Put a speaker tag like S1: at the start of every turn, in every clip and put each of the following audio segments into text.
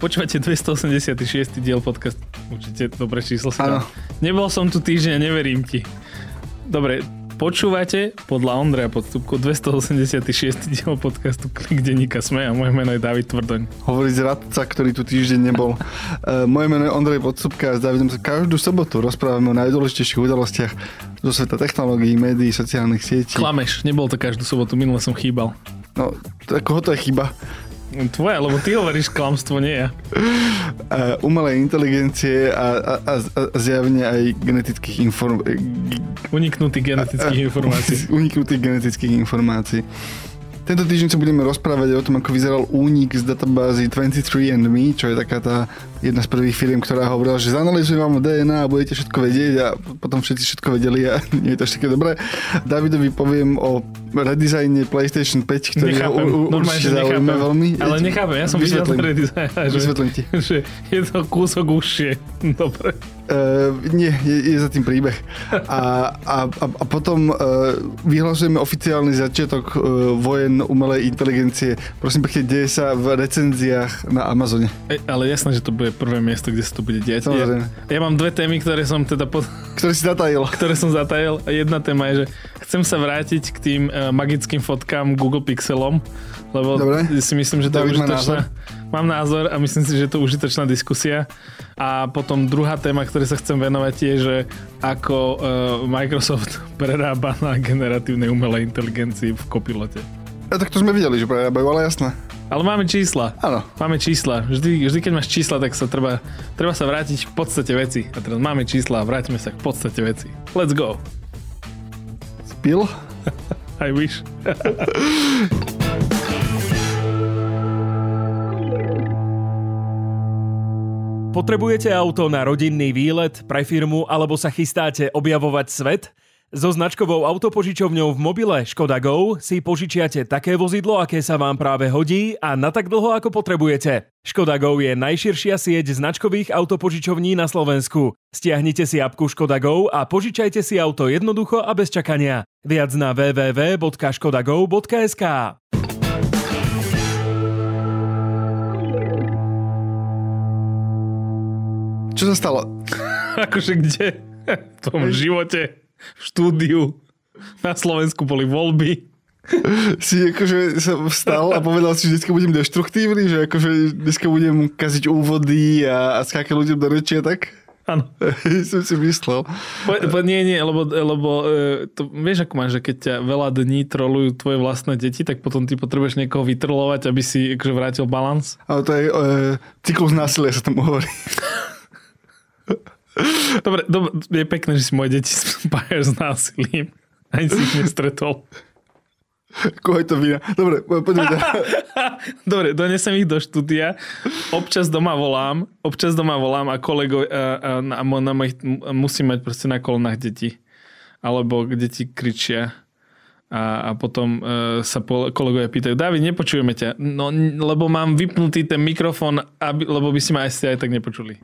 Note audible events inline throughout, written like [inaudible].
S1: Počúvate 286. diel podcast. Určite dobré číslo si dal. Nebol som tu týždeň, neverím ti. Dobre, počúvate podľa Ondreja Podstupku 286. diel podcastu Klik denníka Sme a moje meno je David Tvrdoň.
S2: Hovorí zradca, ktorý tu týždeň nebol. Uh, [laughs] moje meno je Ondrej Podsúbka a s Davidom sa každú sobotu rozprávame o najdôležitejších udalostiach zo sveta technológií, médií, sociálnych sietí.
S1: Klameš, nebol to každú sobotu, minule som chýbal.
S2: No, to, koho to je chyba?
S1: Tvoje, lebo ty hovoríš klamstvo, nie ja.
S2: Uh, umelej inteligencie a, a, a, zjavne aj genetických inform...
S1: Uniknutých genetických informácií. [laughs]
S2: uniknutých genetických informácií. Tento týždeň sa budeme rozprávať o tom, ako vyzeral únik z databázy 23andMe, čo je taká tá jedna z prvých firm, ktorá hovorila, že zanalizujem vám DNA a budete všetko vedieť a potom všetci všetko vedeli a [laughs] nie je to až také dobré. Davidovi poviem o redizajne PlayStation 5, ktorý
S1: Nechápem,
S2: ho u,
S1: normálne,
S2: určite zaujíma veľmi.
S1: Ale nechápem, ja som
S2: Vysvetlím.
S1: ten redesign, že,
S2: Vysvetlím ti. [laughs]
S1: že je to kúsok užšie. [laughs] Dobre.
S2: Uh, nie, je, je za tým príbeh. A, a, a, a potom uh, vyhlasujeme oficiálny začiatok uh, vojen umelej inteligencie. Prosím pekne, deje sa v recenziách na Amazone.
S1: E, ale jasné, že to bude prvé miesto, kde sa to bude diať. Ja,
S2: Samozrejme.
S1: ja mám dve témy, ktoré som teda pod,
S2: Ktorý si zatajil.
S1: ktoré som zatajil. Jedna téma je, že chcem sa vrátiť k tým uh, magickým fotkám Google Pixelom, lebo
S2: Dobre.
S1: si myslím, že to je
S2: David
S1: užitočná. Mám názor a myslím si, že je to užitočná diskusia. A potom druhá téma, ktorej sa chcem venovať je, že ako uh, Microsoft [laughs] prerába na generatívnej umelej inteligencii v kopilote.
S2: A tak to sme videli, že prerábajú, ale jasné.
S1: Ale máme čísla.
S2: Áno.
S1: Máme čísla. Vždy, vždy keď máš čísla, tak sa treba, treba sa vrátiť k podstate veci. A teraz máme čísla a vráťme sa k podstate veci. Let's go.
S2: Spil? [laughs]
S1: I wish. [laughs]
S3: Potrebujete auto na rodinný výlet, pre firmu alebo sa chystáte objavovať svet? So značkovou autopožičovňou v mobile Škoda Go si požičiate také vozidlo, aké sa vám práve hodí a na tak dlho, ako potrebujete. Škoda Go je najširšia sieť značkových autopožičovní na Slovensku. Stiahnite si apku Škoda Go a požičajte si auto jednoducho a bez čakania. Viac na www.škodago.sk
S2: Čo sa stalo? [laughs]
S1: akože kde? V tom živote, v štúdiu. Na Slovensku boli voľby.
S2: Si akože sa vstal a povedal si, že dneska budem deštruktívny, že akože dneska budem kaziť úvody a, a skákať ľuďom do reči a tak?
S1: Áno. [laughs]
S2: som si myslel.
S1: Po, po, nie, nie, lebo, lebo e, to, vieš, ako máš, že keď ťa veľa dní trolujú tvoje vlastné deti, tak potom ty potrebuješ niekoho vytrolovať, aby si akože vrátil balans.
S2: Ale to je e, cyklus násilia sa tomu hovorí. [laughs]
S1: Dobre, dobre, je pekné, že si moje deti spájaš s násilím. Ani si ich nestretol.
S2: Koho je to vina? Dobre, po- poďme. [laughs]
S1: Dobre, donesem ich do štúdia. Občas doma volám, občas doma volám a kolego a, a, a, mo- na mojich, musím mať proste na kolonách deti. Alebo deti kričia. A, a potom e, sa po, kolegovia pýtajú, David, nepočujeme ťa. No, lebo mám vypnutý ten mikrofón, aby, lebo by si ma aj ste aj tak nepočuli.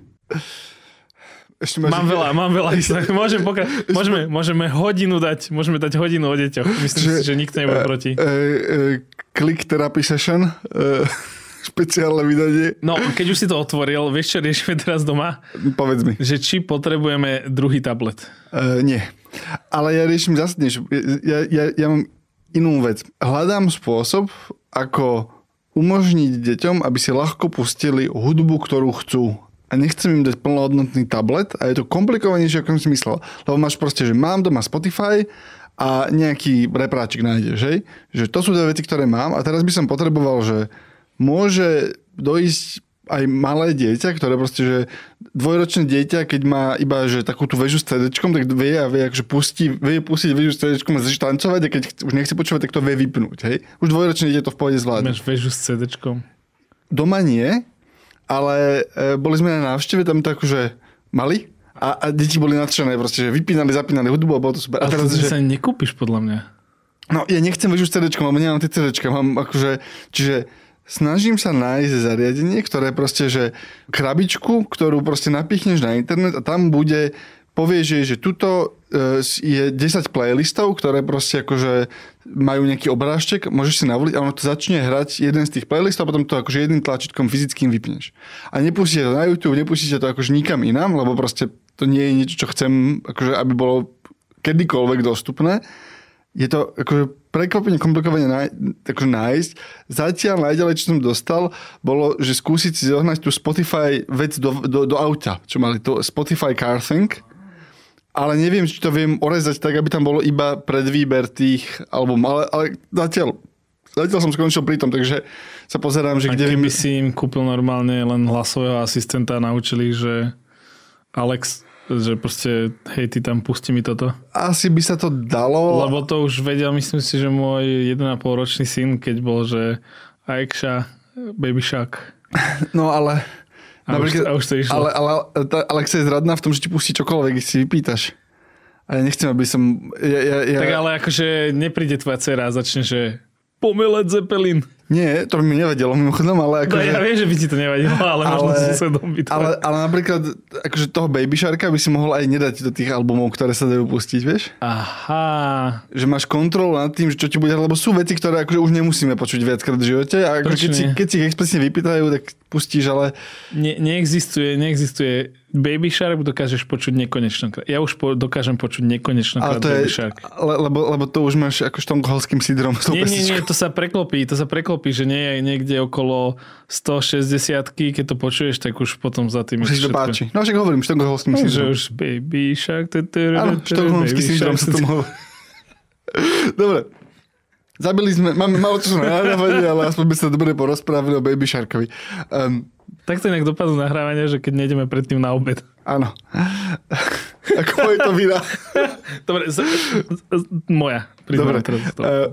S2: Ešte máš...
S1: Mám veľa, mám veľa. [laughs] Môžem pokra- môžeme, môžeme hodinu dať, môžeme dať hodinu o deťoch. Myslím si, že nikto nebude proti.
S2: E, e, click therapy session. E, [laughs] špeciálne vydanie.
S1: No, keď už si to otvoril, vieš čo riešime teraz doma?
S2: Povedz mi.
S1: Že či potrebujeme druhý tablet.
S2: Uh, nie. Ale ja riešim zásadne, že ja, ja, ja mám inú vec. Hľadám spôsob, ako umožniť deťom, aby si ľahko pustili hudbu, ktorú chcú. A nechcem im dať plnohodnotný tablet a je to komplikovanejšie, ako som si myslel. Lebo máš proste, že mám doma Spotify a nejaký repráčik nájdeš, hej? Že to sú dve veci, ktoré mám a teraz by som potreboval, že môže dojsť aj malé dieťa, ktoré proste, že dvojročné dieťa, keď má iba že takú tú väžu s CD, tak vie a vie, akože pustí, vie pustiť väžu s CD a začne tancovať a keď už nechce počúvať, tak to vie vypnúť. Hej? Už dvojročné dieťa to v pohode zvládne.
S1: Máš väžu s CD-čkom.
S2: Doma nie, ale e, boli sme na návšteve, tam to akože mali a, a deti boli nadšené, proste, že vypínali, zapínali hudbu a bolo to super. A
S1: Ale
S2: teraz,
S1: to
S2: že,
S1: sa nekúpiš podľa mňa.
S2: No, ja nechcem väžu s CD, lebo nemám tie CD, mám akože, čiže snažím sa nájsť zariadenie, ktoré proste, že krabičku, ktorú proste napichneš na internet a tam bude povieš jej, že tuto e, je 10 playlistov, ktoré proste akože majú nejaký obrážtek, môžeš si navoliť a ono to začne hrať jeden z tých playlistov a potom to akože jedným tlačítkom fyzickým vypneš. A nepustíte to na YouTube, nepustíte to akože nikam inám, lebo proste to nie je niečo, čo chcem, akože aby bolo kedykoľvek dostupné. Je to akože prekvapene komplikovane náj, akože nájsť. Zatiaľ najďalej, čo som dostal, bolo, že skúsiť si zohnať tú Spotify vec do, do, do auta, čo mali to Spotify Car Thing. Ale neviem, či to viem orezať tak, aby tam bolo iba predvýber tých album. Ale, ale zatiaľ, zatiaľ som skončil pri tom, takže sa pozerám, že
S1: A
S2: kde...
S1: keby si im kúpil normálne len hlasového asistenta a naučili, že Alex, že proste, hej, ty tam pusti mi toto.
S2: Asi by sa to dalo.
S1: Lebo to už vedel, myslím si, že môj 1,5 ročný syn, keď bol, že Aekša, Baby Shark.
S2: No ale...
S1: A, už, a už to išlo.
S2: Ale, ale, ale Alexa je zradná v tom, že ti pustí čokoľvek, si vypýtaš. A ja nechcem, aby som... Ja, ja, ja...
S1: Tak ale akože nepríde tvoja dcera a začne, že pomelec Zeppelin.
S2: Nie, to by mi nevadilo mimochodom, ale
S1: No
S2: akože...
S1: ja viem, že by ti to nevadilo, ale, ale možno susedom by to...
S2: Ale, ale napríklad akože toho Baby Sharka by si mohol aj nedať do tých albumov, ktoré sa dajú pustiť, vieš?
S1: Aha,
S2: Že máš kontrolu nad tým, že čo ti bude, lebo sú veci, ktoré akože už nemusíme počuť viackrát v živote a ako keď, si, keď si ich explicitne vypýtajú, tak pustíš, ale
S1: ne, neexistuje, neexistuje. Baby Shark dokážeš počuť nekonečno. Ja už po, dokážem počuť nekonečno
S2: ale to
S1: Baby
S2: je,
S1: Shark.
S2: le, lebo, lebo to už máš ako štongholským sídrom.
S1: Nie, nie, nie, to sa preklopí, to sa preklopí, že nie je niekde okolo 160 keď to počuješ, tak už potom za tým
S2: Už to páči. No však hovorím, štongholským
S1: No, že
S2: sídrom.
S1: už Baby Shark.
S2: Áno, syndrom
S1: Shark,
S2: sa tomu hovorí. [laughs] Dobre. Zabili sme, máme malo čo na nahrávanie, ale aspoň by sa dobre porozprávali o Baby Sharkovi. Um,
S1: Tak to inak dopadnú nahrávania, že keď nejdeme predtým na obed.
S2: áno. [laughs] Ako je to vina? [laughs]
S1: Dobre, z, z, z, moja.
S2: Dobre.
S1: Priznám teraz to.
S2: Uh,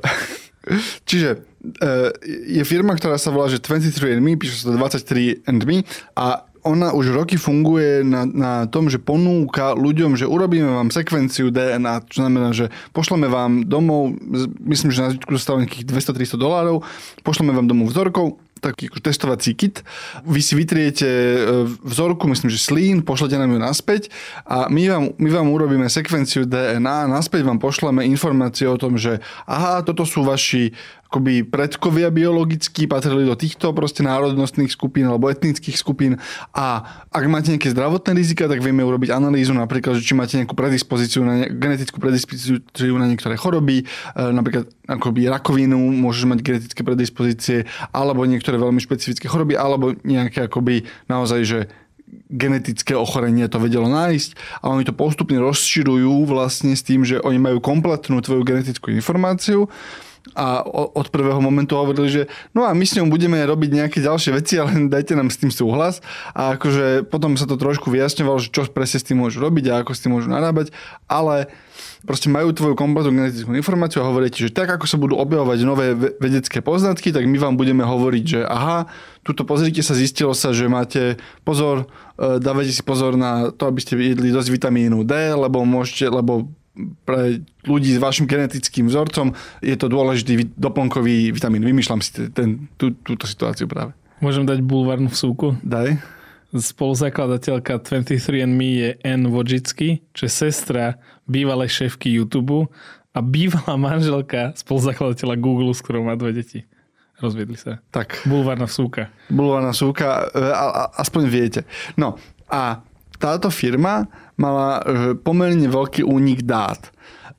S2: [laughs] čiže uh, je firma, ktorá sa volá že 23andMe, píše sa to 23andMe a ona už roky funguje na, na tom, že ponúka ľuďom, že urobíme vám sekvenciu DNA, čo znamená, že pošleme vám domov, myslím, že na zbytku dostáva nejakých 200-300 dolárov, pošleme vám domov vzorkov, taký testovací kit. Vy si vytriete e, vzorku, myslím, že slín, pošlete nám ju naspäť a my vám, my vám urobíme sekvenciu DNA naspäť vám pošleme informácie o tom, že aha, toto sú vaši akoby predkovia biologickí, patrili do týchto proste národnostných skupín alebo etnických skupín. A ak máte nejaké zdravotné rizika, tak vieme urobiť analýzu napríklad, že či máte nejakú predispozíciu na ne- genetickú predispozíciu na niektoré choroby, e, napríklad akoby rakovinu, môžeš mať genetické predispozície alebo niektoré veľmi špecifické choroby alebo nejaké akoby naozaj, že genetické ochorenie to vedelo nájsť. A oni to postupne rozširujú vlastne s tým, že oni majú kompletnú tvoju genetickú informáciu a od prvého momentu hovorili, že no a my s ňou budeme robiť nejaké ďalšie veci, ale [laughs] dajte nám s tým súhlas. A akože potom sa to trošku vyjasňovalo, že čo presne s tým môžu robiť a ako s tým môžu narábať, ale proste majú tvoju kompletnú genetickú informáciu a hovoria ti, že tak ako sa budú objavovať nové ve- vedecké poznatky, tak my vám budeme hovoriť, že aha, tuto pozrite sa, zistilo sa, že máte pozor, e, dávajte si pozor na to, aby ste jedli dosť vitamínu D, lebo môžete, lebo pre ľudí s vašim genetickým vzorcom je to dôležitý doplnkový vitamín. Vymýšľam si ten, tú, túto situáciu práve.
S1: Môžem dať bulvárnu vsúku.
S2: Daj.
S1: Spoluzakladateľka 23andMe je N. Wojcicki, čo je sestra bývalej šéfky YouTube a bývalá manželka spoluzakladateľa Google, s ktorou má dve deti. Rozviedli sa.
S2: Tak,
S1: Bulvárna vsúka.
S2: bulvárna súka, e, a, a, aspoň viete. No a táto firma mala e, pomerne veľký únik dát.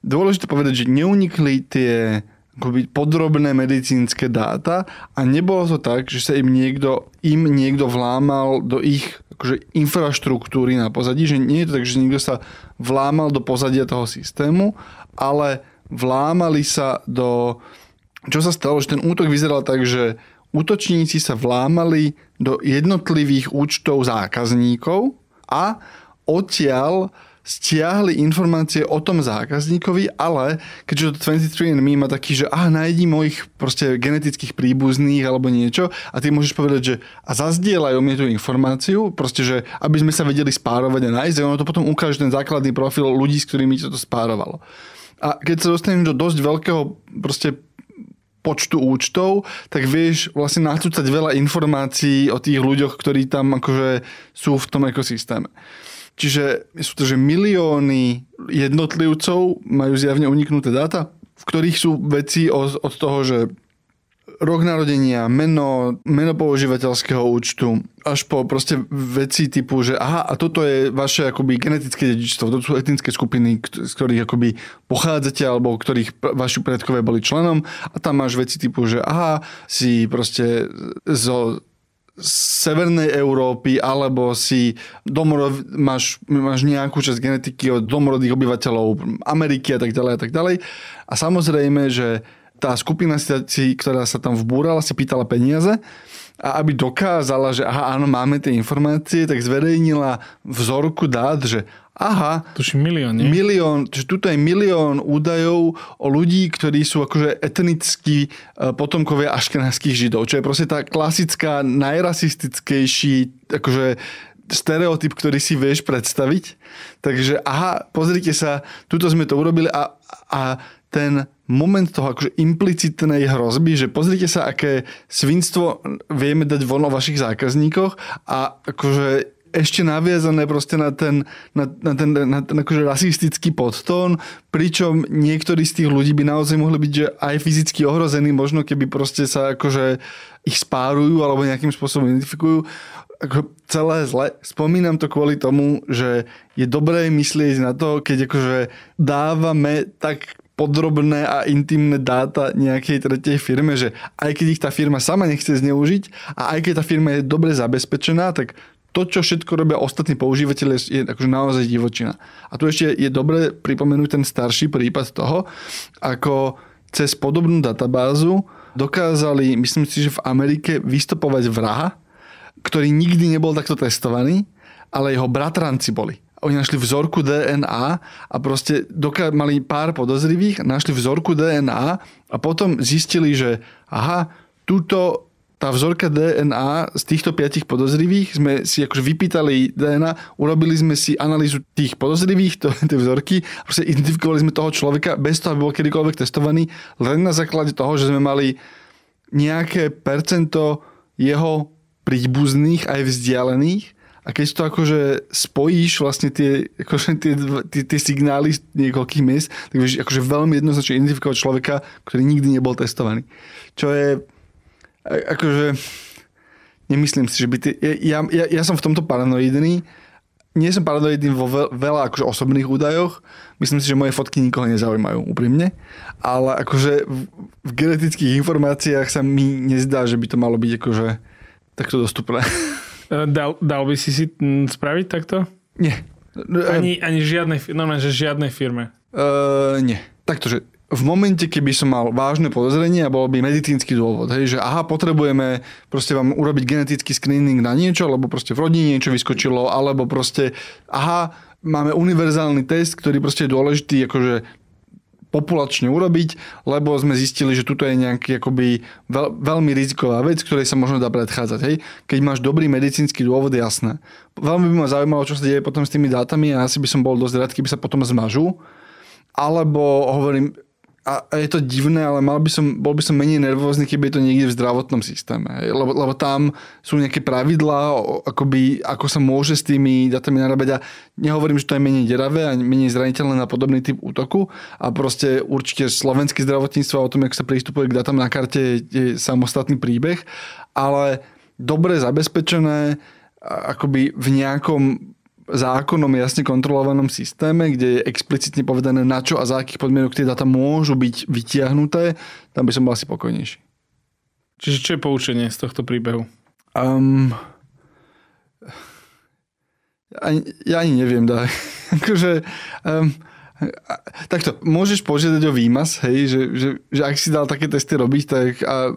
S2: Dôležité povedať, že neunikli tie akoby podrobné medicínske dáta a nebolo to tak, že sa im niekto, im niekto vlámal do ich akože infraštruktúry na pozadí, že nie je to tak, že niekto sa vlámal do pozadia toho systému, ale vlámali sa do... Čo sa stalo, že ten útok vyzeral tak, že útočníci sa vlámali do jednotlivých účtov zákazníkov a odtiaľ stiahli informácie o tom zákazníkovi, ale keďže to 23andMe má taký, že ah, nájdi mojich proste genetických príbuzných alebo niečo a ty môžeš povedať, že a zazdieľajú mi tú informáciu, proste, že aby sme sa vedeli spárovať a nájsť, a ono to potom ukáže ten základný profil ľudí, s ktorými to spárovalo. A keď sa dostaneš do dosť veľkého proste počtu účtov, tak vieš vlastne nacúcať veľa informácií o tých ľuďoch, ktorí tam akože sú v tom ekosystéme. Čiže sú to, že milióny jednotlivcov majú zjavne uniknuté dáta, v ktorých sú veci od, od toho, že rok narodenia, meno, meno používateľského účtu, až po proste veci typu, že aha, a toto je vaše akoby genetické dedičstvo, to sú etnické skupiny, z ktorých akoby pochádzate, alebo ktorých vaši predkové boli členom a tam máš veci typu, že aha, si proste zo Severnej Európy, alebo si domorod, máš, máš nejakú časť genetiky od domorodých obyvateľov Ameriky a tak ďalej a tak ďalej. A samozrejme, že tá skupina, si, ktorá sa tam vbúrala, si pýtala peniaze a aby dokázala, že aha, áno, máme tie informácie, tak zverejnila vzorku dát, že aha,
S1: Tuším milión, nie?
S2: milión, že tuto je milión údajov o ľudí, ktorí sú akože etnickí e, potomkovia aškenských židov, čo je proste tá klasická, najrasistickejší akože stereotyp, ktorý si vieš predstaviť. Takže aha, pozrite sa, tuto sme to urobili a, a ten moment toho akože implicitnej hrozby, že pozrite sa, aké svinstvo vieme dať von o vašich zákazníkoch a akože ešte naviazané proste na ten, na, na ten, na ten akože rasistický podtón, pričom niektorí z tých ľudí by naozaj mohli byť že aj fyzicky ohrození, možno keby proste sa akože ich spárujú alebo nejakým spôsobom identifikujú. Ako celé zle. Spomínam to kvôli tomu, že je dobré myslieť na to, keď akože dávame tak podrobné a intimné dáta nejakej tretej firme, že aj keď ich tá firma sama nechce zneužiť a aj keď tá firma je dobre zabezpečená, tak to, čo všetko robia ostatní používateľe, je akože naozaj divočina. A tu ešte je dobre pripomenúť ten starší prípad toho, ako cez podobnú databázu dokázali, myslím si, že v Amerike vystopovať vraha, ktorý nikdy nebol takto testovaný, ale jeho bratranci boli oni našli vzorku DNA a proste doká- mali pár podozrivých, našli vzorku DNA a potom zistili, že aha, túto tá vzorka DNA z týchto piatich podozrivých sme si akože vypýtali DNA, urobili sme si analýzu tých podozrivých, to, tie vzorky, proste identifikovali sme toho človeka bez toho, aby bol kedykoľvek testovaný, len na základe toho, že sme mali nejaké percento jeho príbuzných aj vzdialených a keď to akože spojíš vlastne tie, akože tie, tie, tie signály z niekoľkých miest, tak vieš akože veľmi jednoznačne identifikovať človeka, ktorý nikdy nebol testovaný. Čo je akože nemyslím si, že by ty, ja, ja, ja som v tomto paranoidný, nie som paranoidný vo veľa akože osobných údajoch, myslím si, že moje fotky nikoho nezaujímajú úprimne, ale akože v, v genetických informáciách sa mi nezdá, že by to malo byť akože takto dostupné. [laughs]
S1: E, dal, dal by si si spraviť takto?
S2: Nie.
S1: Ani, ani žiadnej, normálne, že žiadnej firme.
S2: Uh, nie. Takto, že v momente, keby som mal vážne podozrenie a bol by medicínsky dôvod, hej, že aha, potrebujeme proste vám urobiť genetický screening na niečo, lebo proste v rodine niečo vyskočilo, alebo proste aha, máme univerzálny test, ktorý proste je dôležitý akože populačne urobiť, lebo sme zistili, že tuto je nejaký akoby veľ, veľmi riziková vec, ktorej sa možno dá predchádzať. Hej? Keď máš dobrý medicínsky dôvod, jasné. Veľmi by ma zaujímalo, čo sa deje potom s tými dátami a asi by som bol dosť rád, keby sa potom zmažú. Alebo hovorím, a, je to divné, ale mal by som, bol by som menej nervózny, keby je to niekde v zdravotnom systéme. Lebo, lebo tam sú nejaké pravidlá, akoby, ako sa môže s tými datami narábať. A nehovorím, že to je menej deravé a menej zraniteľné na podobný typ útoku. A proste určite slovenské zdravotníctvo o tom, ako sa prístupuje k datám na karte, je samostatný príbeh. Ale dobre zabezpečené, akoby v nejakom zákonom jasne kontrolovanom systéme, kde je explicitne povedané, na čo a za akých podmienok tie dáta môžu byť vytiahnuté, tam by som bol asi pokojnejší.
S1: Čiže čo je poučenie z tohto príbehu?
S2: Um, ani, ja ani neviem, dá. [laughs] akože, um, takto, môžeš požiadať o výmaz, hej, že, že, že ak si dal také testy robiť, tak a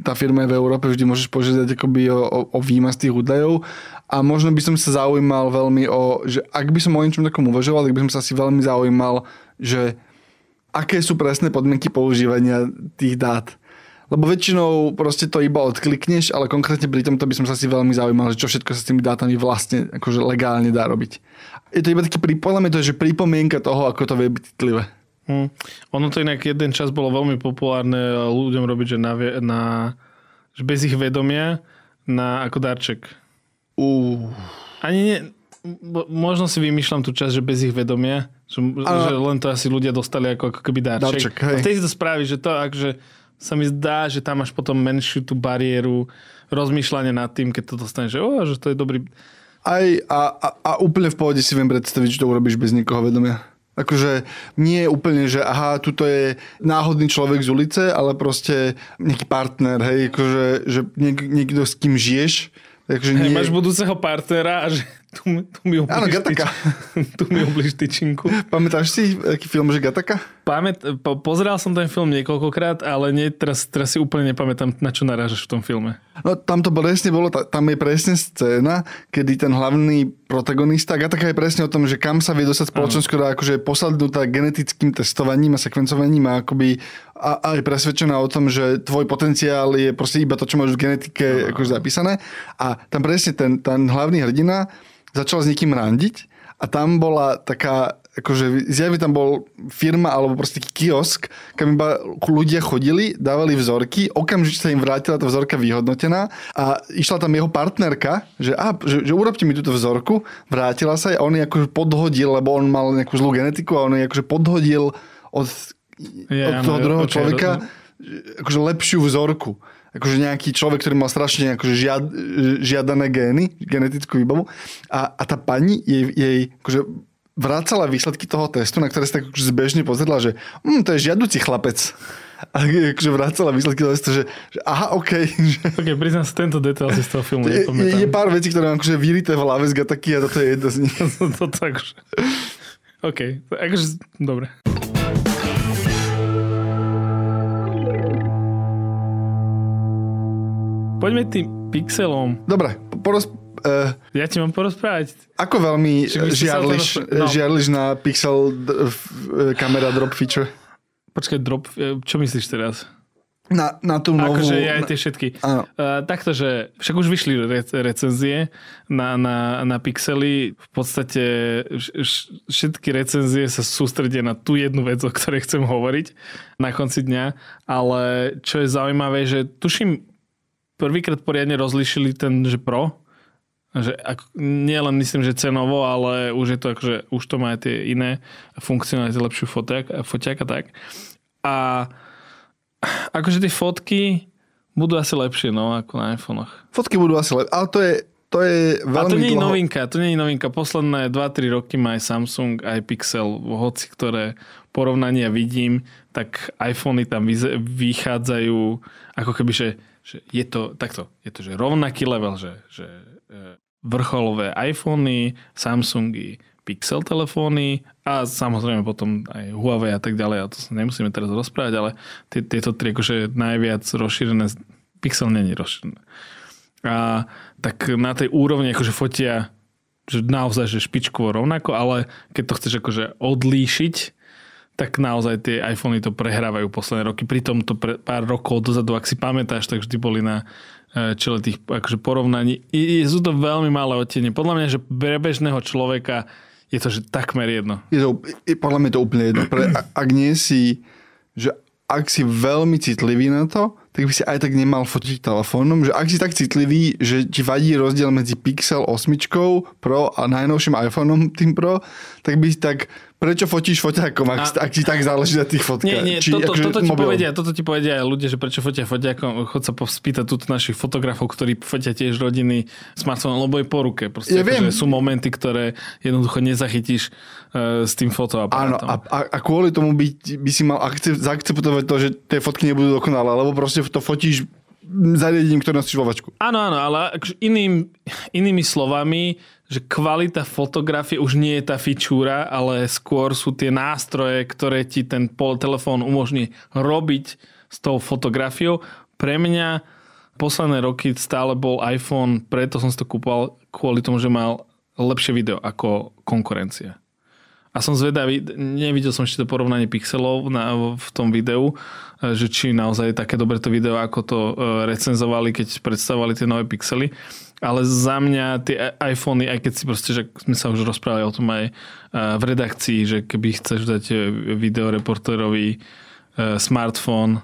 S2: tá firma je v Európe, vždy môžeš požiadať akoby o, o, o výmaz tých údajov a možno by som sa zaujímal veľmi o, že ak by som o niečom takom uvažoval, tak by som sa asi veľmi zaujímal, že aké sú presné podmienky používania tých dát. Lebo väčšinou proste to iba odklikneš, ale konkrétne pri tomto by som sa si veľmi zaujímal, že čo všetko sa s tými dátami vlastne akože legálne dá robiť. Je to iba taký, podľa to je, že pripomienka toho, ako to vie byť citlivé.
S1: Hmm. Ono to inak jeden čas bolo veľmi populárne ľuďom robiť, že, na, na, že bez ich vedomia na, ako darček.
S2: Uh.
S1: Ani mo- možno si vymýšľam tú časť, že bez ich vedomia, že,
S2: Ale-
S1: že len to asi ľudia dostali ako, ako keby
S2: Darček,
S1: darček.
S2: hej.
S1: a vtedy si to spraví, že to akože sa mi zdá, že tam máš potom menšiu tú bariéru rozmýšľania nad tým, keď to dostaneš, že, oh, že to je dobrý...
S2: Aj, a, a, a úplne v pohode si viem predstaviť, že to urobíš bez nikoho vedomia. Akože nie je úplne, že aha, tuto je náhodný človek z ulice, ale proste nejaký partner, hej, akože, že niek- niekto s kým žiješ. Takže nie...
S1: máš budúceho partnera a že tu, tu mi
S2: Áno,
S1: oblíž
S2: Gataka. [laughs]
S1: tu mi oblíž tyčinku.
S2: Pamätáš si aký film, že Gataka?
S1: Pamät, po, pozeral som ten film niekoľkokrát, ale nie, teraz, teraz si úplne nepamätám, na čo narážaš v tom filme.
S2: No tam to presne bolo, ta- tam je presne scéna, kedy ten hlavný protagonista, Gataka je presne o tom, že kam sa vie dostať spoločnosť, ktorá akože je posadnutá genetickým testovaním a sekvencovaním a akoby a, a je presvedčená o tom, že tvoj potenciál je proste iba to, čo máš v genetike akože zapísané. A tam presne ten, ten hlavný hrdina začal s niekým randiť a tam bola taká, akože zjavne tam bol firma alebo proste kiosk, kam iba ľudia chodili, dávali vzorky, okamžite sa im vrátila tá vzorka vyhodnotená a išla tam jeho partnerka, že, a, že, že urobte mi túto vzorku, vrátila sa a on jej akože podhodil, lebo on mal nejakú zlú genetiku a on jej akože podhodil od,
S1: Je,
S2: od toho druhého
S1: ok,
S2: človeka akože lepšiu vzorku. Akože nejaký človek, ktorý mal strašne akože žiad, žiadané gény, genetickú výbavu. A, a tá pani jej, jej akože vracala výsledky toho testu, na ktoré sa tak akože zbežne pozrela, že hm, to je žiaduci chlapec. A akože vracala výsledky toho testu, že, že aha, OK. Že,
S1: Ok, priznám sa, tento detail si z toho filmu
S2: je, je, je pár vecí, ktoré mám akože vyrité v hlave z Gataky a toto je jedno z nich.
S1: to, to akože... OK, akože, dobre. Poďme tým pixelom.
S2: Dobre, poros, uh,
S1: Ja ti mám porozprávať.
S2: ako veľmi žiarliš,
S1: no.
S2: žiarliš na Pixel d- f- eh, kamera drop feature?
S1: Počkaj, drop, e, čo myslíš teraz?
S2: Na, na tú novú...
S1: Akože aj tie všetky.
S2: Áno.
S1: Uh, takto, že však už vyšli re- recenzie na, na, na Pixely. V podstate š- všetky recenzie sa sústredia na tú jednu vec, o ktorej chcem hovoriť na konci dňa. Ale čo je zaujímavé, že tuším, prvýkrát poriadne rozlišili ten, že Pro. Že ak, nie len myslím, že cenovo, ale už je to akože, už to má aj tie iné funkcionality, lepšiu foťák a tak. A akože tie fotky budú asi lepšie, no, ako na iPhonech.
S2: Fotky budú asi lepšie, ale to je, to je
S1: A
S2: veľmi
S1: to nie je
S2: dlho...
S1: novinka, to nie je novinka. Posledné 2-3 roky má aj Samsung, aj Pixel, hoci ktoré porovnania vidím, tak iPhony tam vychádzajú ako keby, že, že je to takto, je to že rovnaký level, že, že e, vrcholové iPhony, Samsungy, Pixel telefóny a samozrejme potom aj Huawei a tak ďalej, a to sa nemusíme teraz rozprávať, ale tie, tieto tri akože najviac rozšírené, Pixel není rozšírené. A tak na tej úrovni akože fotia že naozaj že špičkovo rovnako, ale keď to chceš akože odlíšiť, tak naozaj tie iPhony to prehrávajú posledné roky. Pritom to pre pár rokov dozadu, ak si pamätáš, tak vždy boli na e, čele tých akože porovnaní. I, sú to veľmi malé odtiene. Podľa mňa, že pre bežného človeka je to že takmer jedno.
S2: Je to, je, podľa mňa to úplne jedno. Pre, ak nie si, že ak si veľmi citlivý na to, tak by si aj tak nemal fotiť telefónom, že ak si tak citlivý, že ti vadí rozdiel medzi Pixel 8 Pro a najnovším iPhoneom tým Pro, tak by si tak, prečo fotíš foťákom, ak,
S1: A-
S2: ak ti tak záleží na tých fotkách?
S1: Nie, nie,
S2: Či
S1: toto,
S2: akože
S1: toto, ti
S2: mobilom.
S1: povedia, toto ti povedia aj ľudia, že prečo fotia fotiakom. Chod sa spýtať túto našich fotografov, ktorí fotia tiež rodiny smartfónom, lebo je po ruke. Proste,
S2: Ja viem.
S1: akože sú momenty, ktoré jednoducho nezachytíš uh, s tým
S2: Áno,
S1: fotoaparátom.
S2: a, a, a kvôli tomu by, by si mal akcept, zaakceptovať to, že tie fotky nebudú dokonalé, lebo proste to fotíš zariadením, ktoré nosíš vo vačku.
S1: Áno, áno, ale iným, inými slovami, že kvalita fotografie už nie je tá fičúra, ale skôr sú tie nástroje, ktoré ti ten telefón umožní robiť s tou fotografiou. Pre mňa posledné roky stále bol iPhone, preto som si to kúpal kvôli tomu, že mal lepšie video ako konkurencia. A som zvedavý, nevidel som ešte to porovnanie pixelov na, v tom videu, e, že či naozaj je také dobre to video, ako to e, recenzovali, keď predstavovali tie nové pixely. Ale za mňa tie iPhony, aj keď si proste, že sme sa už rozprávali o tom aj e, v redakcii, že keby chceš dať videoreportérovi smartfón,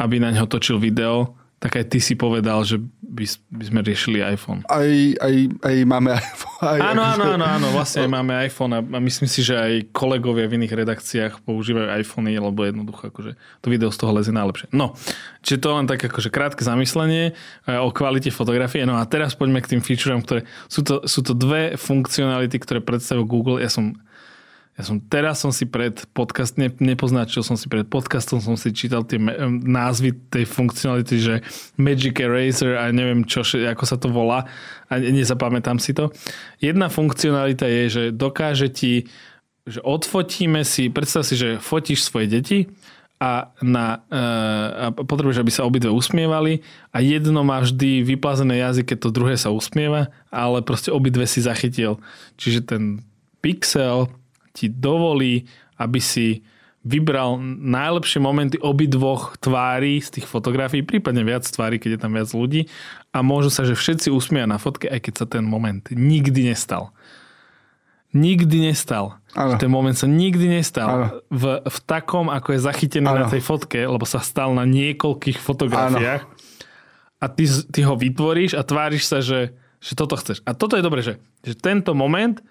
S1: aby na ňo točil video, tak aj ty si povedal, že by, by sme riešili iPhone.
S2: Aj, aj, aj máme iPhone. Aj,
S1: Áno, áno, áno, áno, vlastne aj máme iPhone a myslím si, že aj kolegovia v iných redakciách používajú iPhony, lebo jednoducho akože to video z toho lezie najlepšie. No, čiže to len tak akože krátke zamyslenie e, o kvalite fotografie. No a teraz poďme k tým featureom, ktoré sú to, sú to dve funkcionality, ktoré predstavil Google. Ja som ja som teraz som si pred podcast, ne, nepoznačil som si pred podcastom, som si čítal tie me- názvy tej funkcionality, že Magic Eraser a neviem čo, ako sa to volá a ne- nezapamätám si to. Jedna funkcionalita je, že dokáže ti, že odfotíme si, predstav si, že fotíš svoje deti a, na, e, a potrebuješ, aby sa obidve usmievali a jedno má vždy vyplazené jazyk, keď to druhé sa usmieva, ale proste obidve si zachytil. Čiže ten pixel ti dovolí, aby si vybral najlepšie momenty obidvoch tvári z tých fotografií, prípadne viac tvári, keď je tam viac ľudí a môžu sa, že všetci usmieja na fotke, aj keď sa ten moment nikdy nestal. Nikdy nestal.
S2: Áno.
S1: Ten moment sa nikdy nestal. V, v takom, ako je zachytený na
S2: Áno.
S1: tej fotke, lebo sa stal na niekoľkých fotografiách. A ty, ty ho vytvoríš a tváriš sa, že, že toto chceš. A toto je dobré, že, že tento moment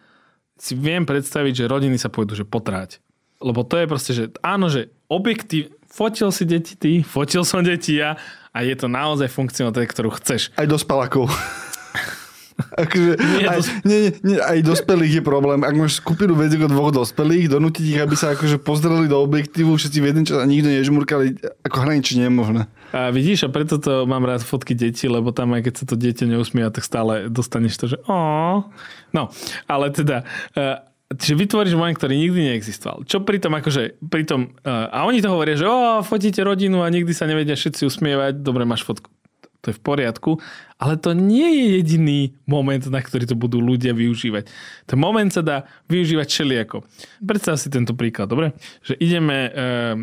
S1: si viem predstaviť, že rodiny sa pôjdu že potráť. Lebo to je proste, že áno, že objektív, fotil si deti ty, fotil som deti ja a je to naozaj funkcionalita, ktorú chceš.
S2: Aj dospelákov. [laughs] akože,
S1: Nie,
S2: aj,
S1: dos-
S2: nie, nie, nie, aj dospelých je problém. Ak máš skupinu viac ako dvoch dospelých, donútiť ich, aby sa akože pozreli do objektívu všetci v jeden čas a nikto nežmurkali, ako hranične nemožné.
S1: A vidíš, a preto to mám rád fotky detí, lebo tam aj keď sa to dieťa neusmieva, tak stále dostaneš to, že ó. No, ale teda, uh, čiže vytvoríš moment, ktorý nikdy neexistoval. Čo pritom akože, pritom, uh, a oni to hovoria, že o, fotíte rodinu a nikdy sa nevedia všetci usmievať, dobre, máš fotku. To je v poriadku, ale to nie je jediný moment, na ktorý to budú ľudia využívať. Ten moment sa dá využívať všelijako. Predstav si tento príklad, dobre? Že ideme, eh,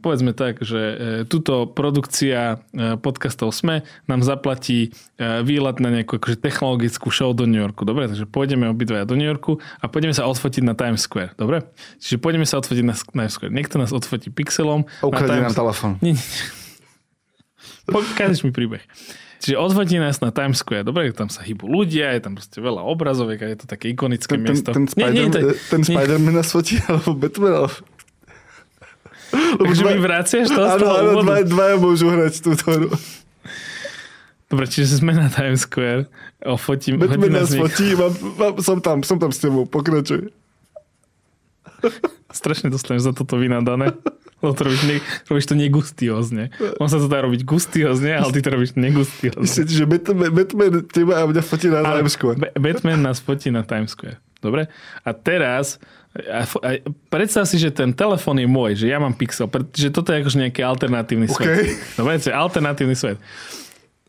S1: povedzme tak, že eh, túto produkcia eh, podcastov SME nám zaplatí eh, výlet na nejakú akože technologickú show do New Yorku, dobre? Takže pôjdeme obidvaja do New Yorku a pôjdeme sa odfotiť na Times Square, dobre? Čiže pôjdeme sa odfotiť na Times Square. Niekto nás odfotí pixelom.
S2: A ukradne nám telefón.
S1: nie, nie. Pokažeš mi príbeh. Čiže odfotí nás na Times Square. Dobre, tam sa hýbu ľudia, je tam proste veľa obrazoviek a je to také ikonické
S2: Ten, ten,
S1: miesto.
S2: ten,
S1: Nie, nie,
S2: Spider,
S1: to-
S2: ten
S1: nie.
S2: Spider-Man nás fotí, alebo Batman. Lebo
S1: Takže mi
S2: dva-
S1: vraciaš to
S2: Áno, áno,
S1: úvodu?
S2: dva, dvaja môžu hrať túto hru.
S1: Dobre, čiže sme na Times Square. Ofotím, hodí
S2: Batman
S1: nás
S2: fotí, mám, mám, som tam, som tam s tebou, pokračuj. [laughs]
S1: Strašne dostaneš za toto vynadané. Lebo to robíš, ne, robíš to negustiózne. On sa to dá robiť gustiózne, ale ty to robíš negustiózne.
S2: Myslím, že Batman, Batman teba a mňa fotí na Times Square.
S1: Ba- Batman nás fotí na Times Square. Dobre? A teraz a, a, predstav si, že ten telefón je môj, že ja mám Pixel, pretože toto je akože nejaký alternatívny
S2: OK.
S1: svet. Dobre, to je alternatívny svet.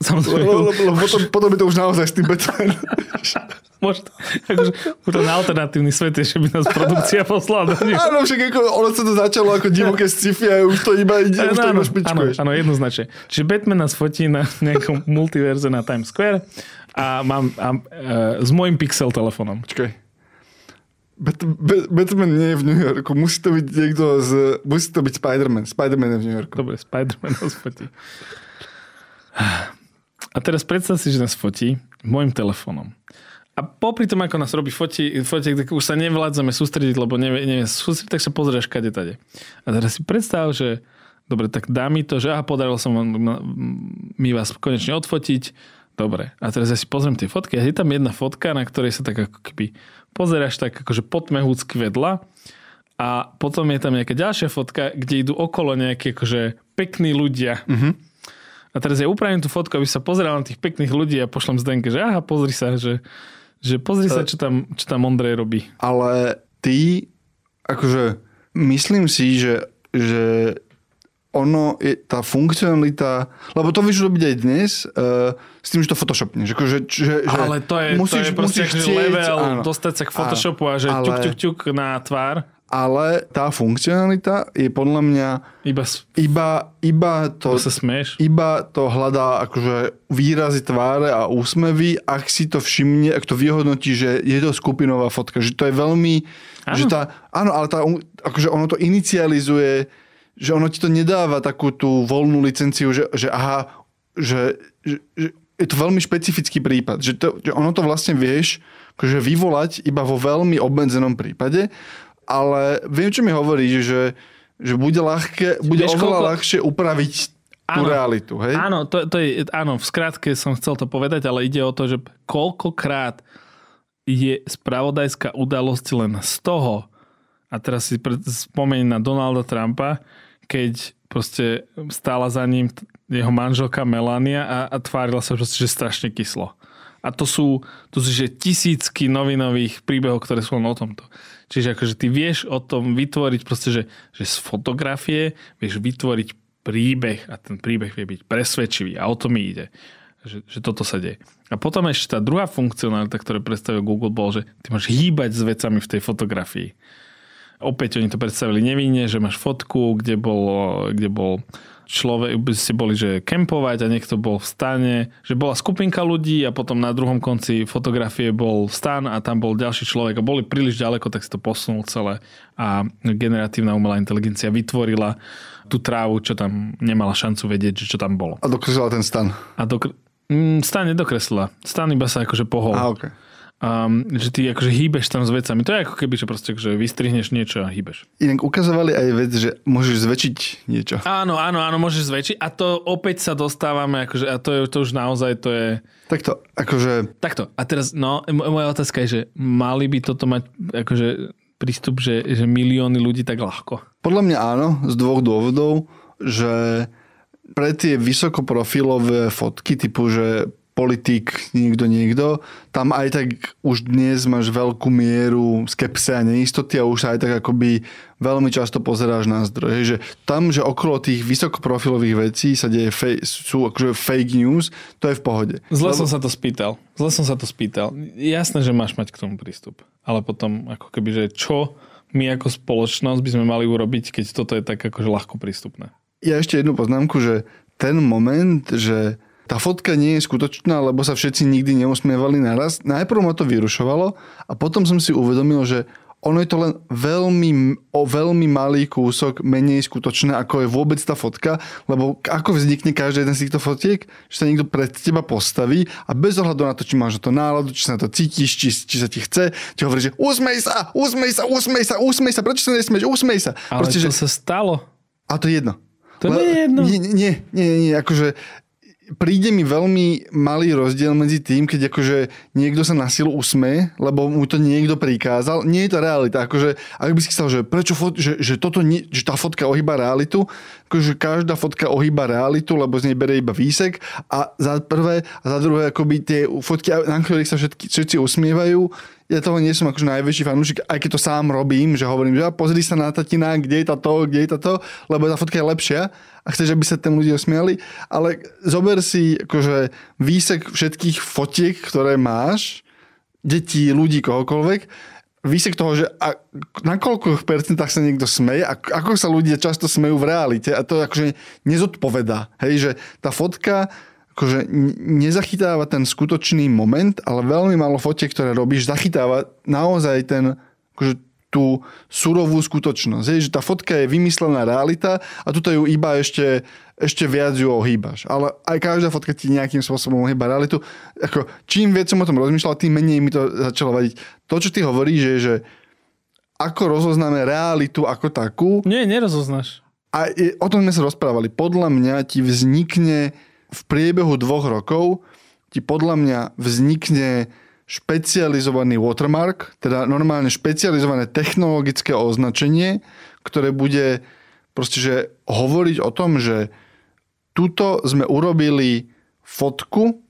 S1: Samozrejme,
S2: Lebo, lebo, lebo potom, potom je to už naozaj s tým Batman. [laughs]
S1: možno, akože, ten alternatívny svet je, že by nás produkcia poslala do neho.
S2: Áno, však ako, ono sa to začalo ako divoké sci-fi a už to iba ide, už to iba
S1: áno, áno, jednoznačne. Čiže Batman nás fotí na nejakom [laughs] multiverze na Times Square a mám a, e, s môjim Pixel telefónom.
S2: Počkaj. Bat, Bat, Batman nie je v New Yorku. Musí to byť niekto z... Musí to byť Spider-Man. Spider-Man je v New Yorku.
S1: Dobre, Spider-Man nás fotí. A teraz predstav si, že nás fotí môjim telefónom. A popri tom, ako nás robí fotí, fotí, tak už sa nevládzame sústrediť, lebo nevie, nevie sústrediť, tak sa pozrieš kade tade. A teraz si predstav, že dobre, tak dá mi to, že aha, podarilo som vám- mi vás konečne odfotiť. Dobre. A teraz ja si pozriem tie fotky a je tam jedna fotka, na ktorej sa tak ako keby pozeráš tak akože potmehúcky vedľa a potom je tam nejaká ďalšia fotka, kde idú okolo nejaké akože pekní ľudia. Uh-huh. A teraz ja upravím tú fotku, aby sa pozeral na tých pekných ľudí a pošlem Zdenke, že aha, pozri sa, že, že pozri sa, čo tam, čo tam Ondrej robí.
S2: Ale ty, akože, myslím si, že, že ono, je, tá funkcionalita, lebo to vieš robiť aj dnes, uh, s tým, že to photoshopneš. Akože, že, že
S1: Ale to je, to je proste akože level
S2: áno.
S1: dostať sa k Photoshopu a že
S2: Ale-
S1: ťuk, ťuk, ťuk na tvár.
S2: Ale tá funkcionalita je podľa mňa
S1: Iba,
S2: iba, iba to...
S1: to sa smieš.
S2: iba to hľadá akože výrazy tváre a úsmevy, ak si to všimne, ak to vyhodnotí, že je to skupinová fotka, že to je veľmi,
S1: Áno.
S2: že tá, áno, ale tá, akože ono to inicializuje, že ono ti to nedáva takú tú voľnú licenciu, že, že aha, že, že, že je to veľmi špecifický prípad, že, to, že ono to vlastne vieš akože vyvolať iba vo veľmi obmedzenom prípade, ale viem, čo mi hovorí, že, že bude, ľahké, bude
S1: Vieš,
S2: oveľa
S1: koľko-
S2: ľahšie upraviť tú
S1: Áno.
S2: realitu. Hej?
S1: Áno, to, to je, áno, v skratke som chcel to povedať, ale ide o to, že koľkokrát je spravodajská udalosť len z toho, a teraz si spomeň na Donalda Trumpa, keď proste stála za ním jeho manželka Melania a, a tvárila sa proste, že strašne kyslo. A to sú, to sú že tisícky novinových príbehov, ktoré sú len o tomto. Čiže akože ty vieš o tom vytvoriť proste, že, že z fotografie vieš vytvoriť príbeh a ten príbeh vie byť presvedčivý a o to mi ide. Že, že toto sa deje. A potom ešte tá druhá funkcionalita, ktorú predstavil Google, bol, že ty môžeš hýbať s vecami v tej fotografii. Opäť oni to predstavili nevinne, že máš fotku, kde bol, kde bol človek, by ste boli, že kempovať a niekto bol v stane, že bola skupinka ľudí a potom na druhom konci fotografie bol stan a tam bol ďalší človek a boli príliš ďaleko, tak si to posunul celé a generatívna umelá inteligencia vytvorila tú trávu, čo tam nemala šancu vedieť, že čo tam bolo.
S2: A dokreslila ten stan.
S1: A dokr- mm, stan nedokreslila. Stan iba sa akože pohol.
S2: A, okay.
S1: Um, že ty akože hýbeš tam s vecami. To je ako keby, že proste že vystrihneš niečo a hýbeš.
S2: Inak ukazovali aj vec, že môžeš zväčšiť niečo.
S1: Áno, áno, áno, môžeš zväčšiť. A to opäť sa dostávame, akože, a to, je, to už naozaj to je...
S2: Takto, akože
S1: Takto, a teraz, no, moja otázka je, že mali by toto mať akože prístup, že, že milióny ľudí tak ľahko.
S2: podľa mňa áno, z dvoch dôvodov, že pre tie vysokoprofilové fotky, typu, že politik, niekto, niekto, tam aj tak už dnes máš veľkú mieru skepse a neistoty a už sa aj tak akoby veľmi často pozeráš na zdroj. Hej, že tam, že okolo tých vysokoprofilových vecí sa deje fej, sú akože fake news, to je v pohode.
S1: Zle som sa to spýtal. Zle som sa to spýtal. Jasné, že máš mať k tomu prístup. Ale potom, ako keby, že čo my ako spoločnosť by sme mali urobiť, keď toto je tak akože ľahko prístupné.
S2: Ja ešte jednu poznámku, že ten moment, že tá fotka nie je skutočná, lebo sa všetci nikdy neusmievali naraz. Najprv ma to vyrušovalo a potom som si uvedomil, že ono je to len veľmi, o veľmi malý kúsok menej skutočné, ako je vôbec tá fotka, lebo ako vznikne každý jeden z týchto fotiek, že sa niekto pred teba postaví a bez ohľadu na to, či máš na to náladu, či sa na to cítiš, či, či sa ti chce, ti hovorí, že usmej sa, usmej sa, usmej sa, usmej sa, prečo sa nesmieš, usmej sa.
S1: Ale
S2: Proste,
S1: to
S2: že,
S1: sa stalo.
S2: a to je jedno.
S1: To nie je jedno.
S2: Nie, nie, nie, nie, akože príde mi veľmi malý rozdiel medzi tým, keď akože niekto sa na silu usmeje, lebo mu to niekto prikázal. Nie je to realita. Akože, ak by si chcel, že prečo fot, že, že, toto nie, že tá fotka ohýba realitu, akože každá fotka ohýba realitu, lebo z nej berie iba výsek a za prvé a za druhé akoby tie fotky, na ktorých sa všetky, všetci usmievajú, ja toho nie som akože najväčší fanúšik, aj keď to sám robím, že hovorím, že pozri sa na tatina, kde je táto, kde je táto, lebo tá fotka je lepšia a chceš, aby sa tam ľudia smiali, ale zober si akože výsek všetkých fotiek, ktoré máš, detí, ľudí, kohokoľvek, výsek toho, že a, na koľko percentách sa niekto smeje a ako sa ľudia často smejú v realite a to akože nezodpovedá. Hej, že tá fotka akože nezachytáva ten skutočný moment, ale veľmi málo fotiek, ktoré robíš, zachytáva naozaj ten, akože tú surovú skutočnosť. Hej, že tá fotka je vymyslená realita a tuto ju iba ešte, ešte viac ju ohýbaš. Ale aj každá fotka ti nejakým spôsobom ohýba realitu. Ako, čím viac som o tom rozmýšľal, tým menej mi to začalo vadiť. To, čo ty hovoríš, je, že ako rozoznáme realitu ako takú,
S1: Nie, nerozoznáš.
S2: a je, o tom sme sa rozprávali. Podľa mňa ti vznikne v priebehu dvoch rokov ti podľa mňa vznikne špecializovaný watermark, teda normálne špecializované technologické označenie, ktoré bude proste, že hovoriť o tom, že tuto sme urobili fotku,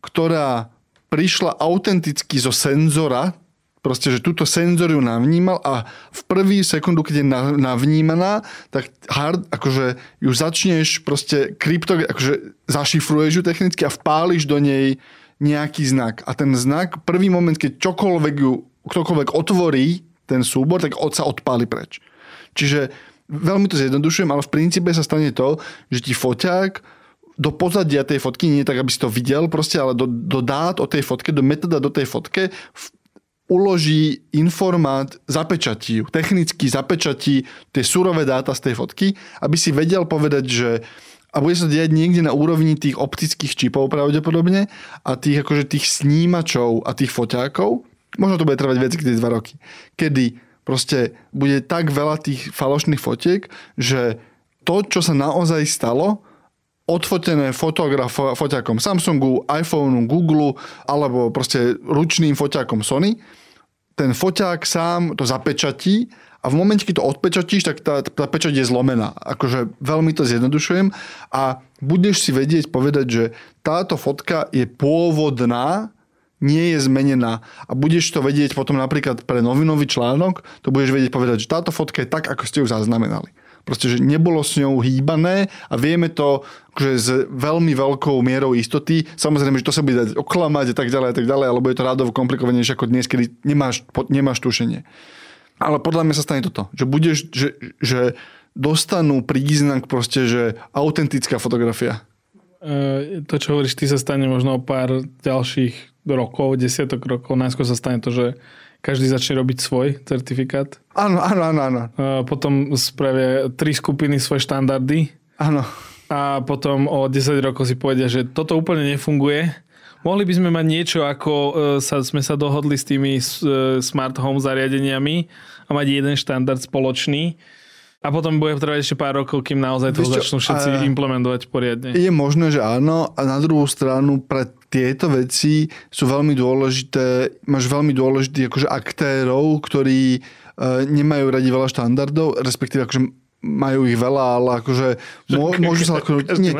S2: ktorá prišla autenticky zo senzora, proste, že túto senzor ju navnímal a v prvý sekundu, keď je na- navnímaná, tak hard, akože ju začneš proste krypto, akože zašifruješ ju technicky a vpáliš do nej nejaký znak. A ten znak, prvý moment, keď čokoľvek ju, ktokoľvek otvorí ten súbor, tak od sa odpáli preč. Čiže veľmi to zjednodušujem, ale v princípe sa stane to, že ti foťák do pozadia tej fotky, nie tak, aby si to videl proste, ale do, do dát o tej fotke, do metadát do tej fotke v- uloží informát, zapečatí ju, technicky zapečatí tie surové dáta z tej fotky, aby si vedel povedať, že a bude sa diať niekde na úrovni tých optických čipov pravdepodobne a tých, akože tých snímačov a tých foťákov. Možno to bude trvať viac ako 2 roky. Kedy proste bude tak veľa tých falošných fotiek, že to, čo sa naozaj stalo, odfotené fotograf, foťakom Samsungu, iPhoneu, Google alebo proste ručným foťakom Sony, ten foťák sám to zapečatí a v momente, keď to odpečatíš, tak tá, tá pečať je zlomená. Akože veľmi to zjednodušujem a budeš si vedieť povedať, že táto fotka je pôvodná, nie je zmenená a budeš to vedieť potom napríklad pre novinový článok, to budeš vedieť povedať, že táto fotka je tak, ako ste ju zaznamenali. Proste, že nebolo s ňou hýbané a vieme to že s veľmi veľkou mierou istoty. Samozrejme, že to sa bude dať oklamať a tak ďalej a tak ďalej, alebo je to rádovo komplikovanejšie ako dnes, kedy nemáš, nemáš tušenie. Ale podľa mňa sa stane toto, že budeš, že, že dostanú príznak proste, že autentická fotografia.
S1: E, to, čo hovoríš, ty sa stane možno o pár ďalších rokov, desiatok rokov. Najskôr sa stane to, že každý začne robiť svoj certifikát.
S2: Áno, áno, áno, áno.
S1: Potom spravia tri skupiny svoje štandardy.
S2: Áno.
S1: A potom o 10 rokov si povedia, že toto úplne nefunguje. Mohli by sme mať niečo, ako e, sa, sme sa dohodli s tými e, smart home zariadeniami a mať jeden štandard spoločný. A potom bude trvať ešte pár rokov, kým naozaj to začnú všetci a... implementovať poriadne.
S2: Je možné, že áno. A na druhú stranu pre tieto veci sú veľmi dôležité, máš veľmi dôležitých akože aktérov, ktorí e, nemajú radi veľa štandardov, respektíve akože majú ich veľa, ale akože mô, môžu sa [laughs] ako... Nie,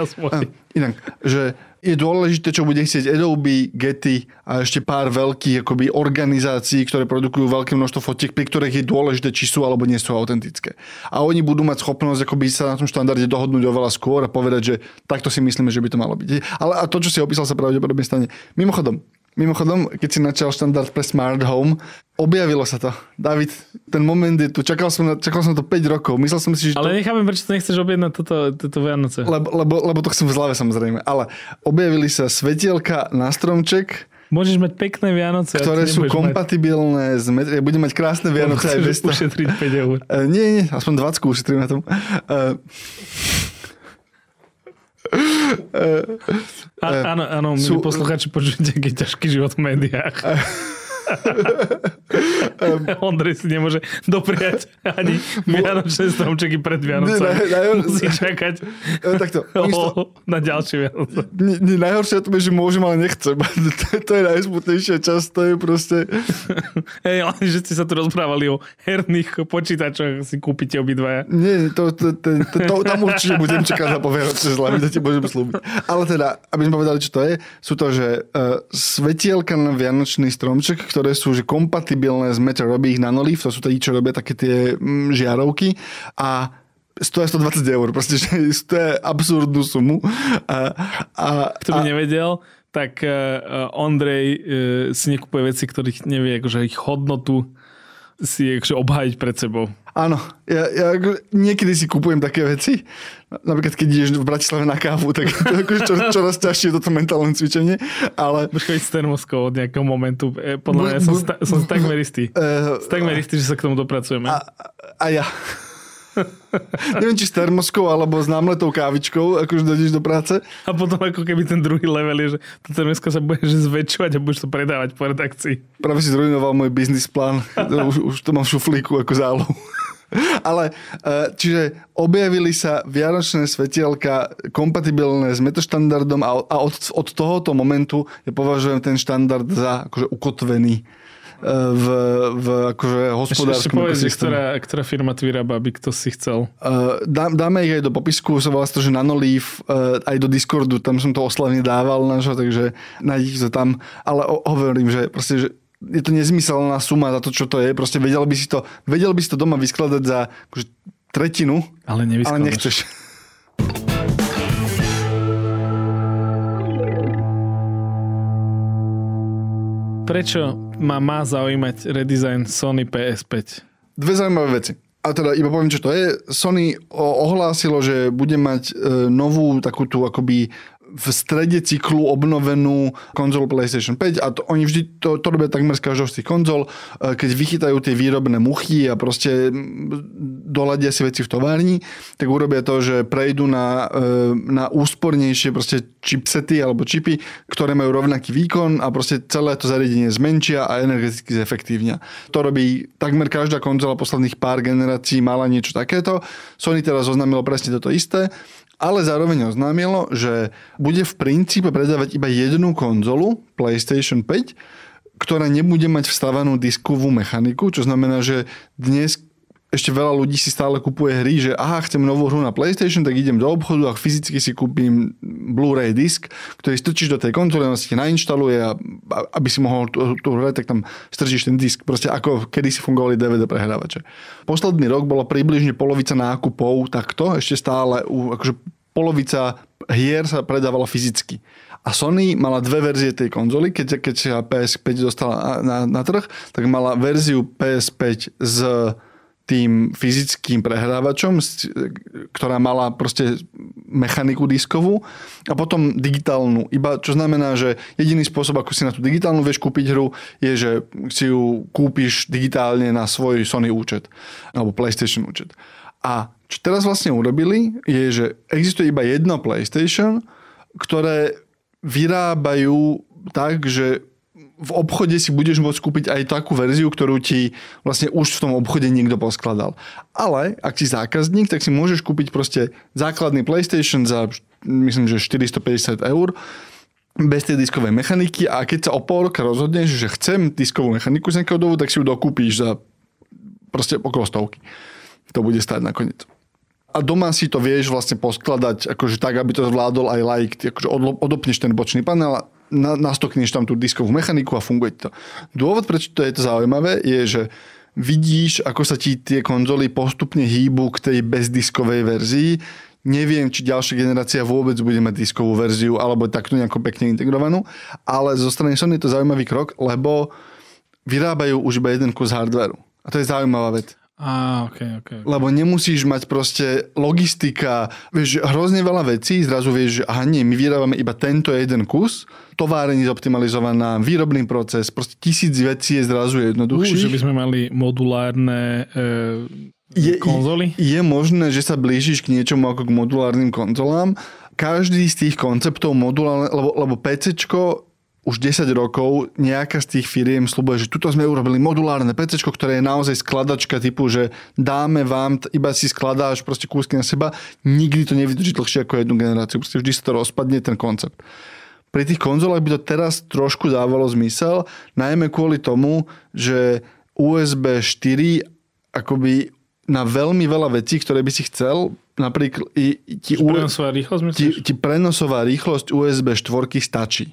S2: inak, že je dôležité, čo bude chcieť Adobe, Getty a ešte pár veľkých akoby, organizácií, ktoré produkujú veľké množstvo fotiek, pri ktorých je dôležité, či sú alebo nie sú autentické. A oni budú mať schopnosť akoby, sa na tom štandarde dohodnúť oveľa skôr a povedať, že takto si myslíme, že by to malo byť. Ale a to, čo si opísal, sa pravdepodobne stane. Mimochodom, Mimochodom, keď si načal štandard pre Smart Home, objavilo sa to. David, ten moment je tu. Čakal som, na, čakal som to 5 rokov. Myslel som si, že
S1: Ale to... nechápem, prečo to nechceš objednať toto, toto Vianoce.
S2: Lebo, lebo, lebo to chcem v zlave samozrejme. Ale objavili sa svetielka na stromček,
S1: Môžeš mať pekné Vianoce.
S2: Ktoré sú kompatibilné mať... s met- Ja budem mať krásne Vianoce
S1: aj bez toho. ušetriť 5 eur.
S2: Uh, nie, nie, aspoň 20 ušetrím na tom. Uh, [laughs]
S1: a, áno, áno, sú... poslucháči počujete, aký ťažký život v médiách. [laughs] um, Ondrej si nemôže dopriať ani Vianočné stromčeky pred Vianocami. Musí čakať takto, o, na ďalšie Vianoce.
S2: Najhoršie to je, že môžem, ale nechcem. [laughs] to, to je najsmutnejšia časť, to je proste...
S1: Hej, ale že ste sa tu rozprávali o herných počítačoch, si kúpite obidvaja.
S2: Nie, to, to, to, to, to tam určite budem čakať na povianočné zlamy, to ti môžem slúbiť. Ale teda, aby sme povedali, čo to je, sú to, že uh, svetielka na Vianočný stromček, ktoré sú že kompatibilné s Meta, robí ich Nanolift, to sú tí, čo robia také tie mm, žiarovky a stoja 120 eur, proste, [laughs] že to je absurdnú sumu. A,
S1: a, Kto by a, nevedel, tak uh, Ondrej uh, si nekupuje veci, ktorých nevie, akože ich hodnotu si akože obhájiť pred sebou.
S2: Áno, ja, ja niekedy si kupujem také veci, napríklad keď ideš v Bratislave na kávu, tak to akože čoraz, čoraz ťažšie toto mentálne cvičenie, ale...
S1: Počkaj s termoskou od nejakého momentu, e, podľa mňa som, sta, som takmer istý. Uh, takmer istý, že sa k tomu dopracujeme.
S2: A, a ja. [laughs] Neviem, či s termoskou alebo s námletou kávičkou, akože dojdeš do práce.
S1: A potom ako keby ten druhý level je, že tá termoska sa bude že zväčšovať a budeš to predávať po redakcii.
S2: Práve si zrujnoval môj biznis plán. [laughs] už, už to mám v šuflíku ako zálohu. [laughs] Ale e, čiže objavili sa vianočné svetielka kompatibilné s metoštandardom a, a od, od tohoto momentu ja považujem ten štandard za akože ukotvený v, v akože hospodárskom
S1: ešte, ešte ktorá, ktorá firma to vyrába, aby kto si chcel.
S2: Uh, dá, dáme ich aj do popisku, sa volá to, že Nanoleaf, uh, aj do Discordu, tam som to oslavne dával našo, takže nájdete to tam. Ale hovorím, že proste, že je to nezmyselná suma za to, čo to je. Proste vedel by si to, vedel by si to doma vyskladať za akože, tretinu,
S1: ale,
S2: ale nechceš.
S1: Prečo ma má zaujímať redesign Sony PS5?
S2: Dve zaujímavé veci. A teda iba poviem, čo to je. Sony ohlásilo, že bude mať e, novú takú tú akoby v strede cyklu obnovenú konzolu PlayStation 5 a to, oni vždy to, to robia takmer z každou z tých konzol, e, keď vychytajú tie výrobné muchy a proste doladia si veci v továrni, tak urobia to, že prejdú na, e, na úspornejšie proste chipsety alebo čipy, ktoré majú rovnaký výkon a proste celé to zariadenie zmenšia a energeticky zefektívnia. To robí takmer každá konzola posledných pár generácií mala niečo takéto. Sony teraz oznámilo presne toto isté ale zároveň oznámilo, že bude v princípe predávať iba jednu konzolu PlayStation 5, ktorá nebude mať vstávanú diskovú mechaniku, čo znamená, že dnes ešte veľa ľudí si stále kupuje hry, že aha, chcem novú hru na PlayStation, tak idem do obchodu a fyzicky si kúpim Blu-ray disk, ktorý strčíš do tej konzole, on si nainštaluje a aby si mohol tú, hrať, tak tam strčíš ten disk. Proste ako kedy fungovali DVD prehrávače. Posledný rok bolo približne polovica nákupov takto, ešte stále akože polovica hier sa predávala fyzicky. A Sony mala dve verzie tej konzoly, keď, keď sa PS5 dostala na, na, na trh, tak mala verziu PS5 s tým fyzickým prehrávačom, ktorá mala proste mechaniku diskovú a potom digitálnu. Iba, čo znamená, že jediný spôsob, ako si na tú digitálnu vieš kúpiť hru, je, že si ju kúpiš digitálne na svoj Sony účet alebo PlayStation účet. A čo teraz vlastne urobili, je, že existuje iba jedno PlayStation, ktoré vyrábajú tak, že v obchode si budeš môcť kúpiť aj takú verziu, ktorú ti vlastne už v tom obchode niekto poskladal. Ale ak si zákazník, tak si môžeš kúpiť proste základný PlayStation za myslím, že 450 eur bez tej diskovej mechaniky a keď sa o pol roka rozhodneš, že chcem diskovú mechaniku z nejakého dobu, tak si ju dokúpíš za proste okolo stovky. To bude stať nakoniec a doma si to vieš vlastne poskladať akože tak, aby to zvládol aj like, akože odopneš ten bočný panel na, nastokneš tam tú diskovú mechaniku a funguje to. Dôvod, prečo to je to zaujímavé, je, že vidíš, ako sa ti tie konzoly postupne hýbu k tej bezdiskovej verzii. Neviem, či ďalšia generácia vôbec bude mať diskovú verziu, alebo takto nejako pekne integrovanú, ale zo strany Sony je to zaujímavý krok, lebo vyrábajú už iba jeden kus hardwareu. A to je zaujímavá vec.
S1: Á, okay, okay, okay.
S2: Lebo nemusíš mať proste logistika, vieš, hrozne veľa vecí, zrazu vieš, že aha nie, my vyrábame iba tento jeden kus, továreň zoptimalizovaná, výrobný proces, proste tisíc vecí je zrazu jednoduchších.
S1: Uh, že by sme mali modulárne e, je, konzoly?
S2: Je, je možné, že sa blížiš k niečomu ako k modulárnym konzolám. Každý z tých konceptov modulárne, lebo, lebo PCčko už 10 rokov nejaká z tých firiem slúbuje, že tuto sme urobili modulárne PC, ktoré je naozaj skladačka typu, že dáme vám, iba si skladáš proste kúsky na seba, nikdy to nevydrží dlhšie ako jednu generáciu, proste vždy sa to rozpadne ten koncept. Pri tých konzolách by to teraz trošku dávalo zmysel, najmä kvôli tomu, že USB 4 akoby na veľmi veľa vecí, ktoré by si chcel, napríklad
S1: ti, prenosová rýchlosť,
S2: ti, ti prenosová rýchlosť USB 4 stačí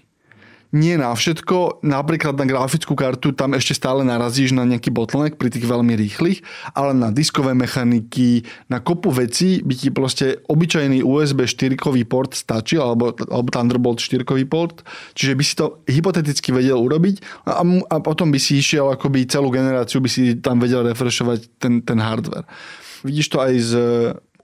S2: nie na všetko, napríklad na grafickú kartu tam ešte stále narazíš na nejaký bottleneck pri tých veľmi rýchlych, ale na diskové mechaniky, na kopu vecí by ti proste obyčajný USB 4 port stačil, alebo, alebo Thunderbolt 4 port, čiže by si to hypoteticky vedel urobiť a, a potom by si išiel akoby celú generáciu, by si tam vedel refreshovať ten, ten hardware. Vidíš to aj z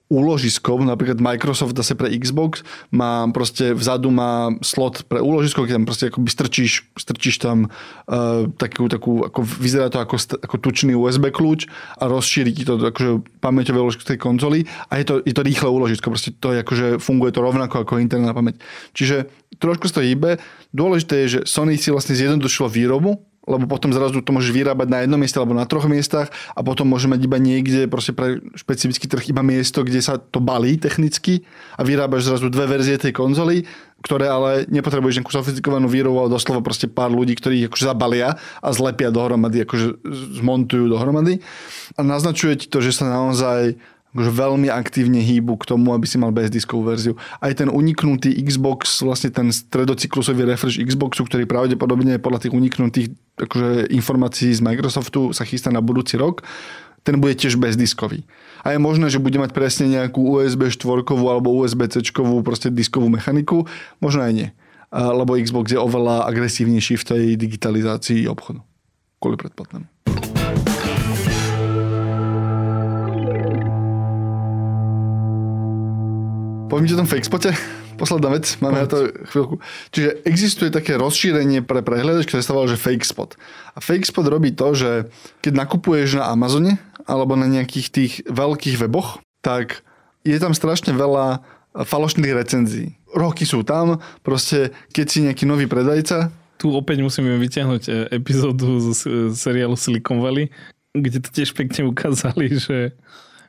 S2: úložiskom, napríklad Microsoft zase pre Xbox má proste vzadu má slot pre úložisko, keď tam proste akoby strčíš, strčíš tam uh, takú, takú, ako vyzerá to ako, ako tučný USB kľúč a rozšíri ti to akože pamäťové úložisko tej konzoli a je to, je to rýchle úložisko, proste to akože funguje to rovnako ako interná pamäť. Čiže trošku sa to hýbe. Dôležité je, že Sony si vlastne zjednodušilo výrobu lebo potom zrazu to môžeš vyrábať na jednom mieste alebo na troch miestach a potom môže mať iba niekde proste pre špecifický trh iba miesto, kde sa to balí technicky a vyrábaš zrazu dve verzie tej konzoly, ktoré ale nepotrebuješ nejakú sofistikovanú výrobu, ale doslova proste pár ľudí, ktorí akože zabalia a zlepia dohromady, akože zmontujú dohromady. A naznačuje ti to, že sa naozaj akože veľmi aktívne hýbu k tomu, aby si mal bezdiskovú verziu. Aj ten uniknutý Xbox, vlastne ten stredocyklusový refresh Xboxu, ktorý pravdepodobne podľa tých uniknutých akože informácií z Microsoftu sa chystá na budúci rok, ten bude tiež bezdiskový. A je možné, že bude mať presne nejakú USB 4 alebo USB C proste diskovú mechaniku, možno aj nie. Lebo Xbox je oveľa agresívnejší v tej digitalizácii obchodu. Kvôli predplatnému. Poviem ti o tom fake spote? posledná vec, máme na to chvíľku. Čiže existuje také rozšírenie pre prehľadač, ktoré sa volá, že FakeSpot. A FakeSpot robí to, že keď nakupuješ na Amazone alebo na nejakých tých veľkých weboch, tak je tam strašne veľa falošných recenzií. Roky sú tam, proste keď si nejaký nový predajca,
S1: tu opäť musíme vyťahnuť e, epizódu z seriálu Silicon Valley, kde to tiež pekne ukázali, že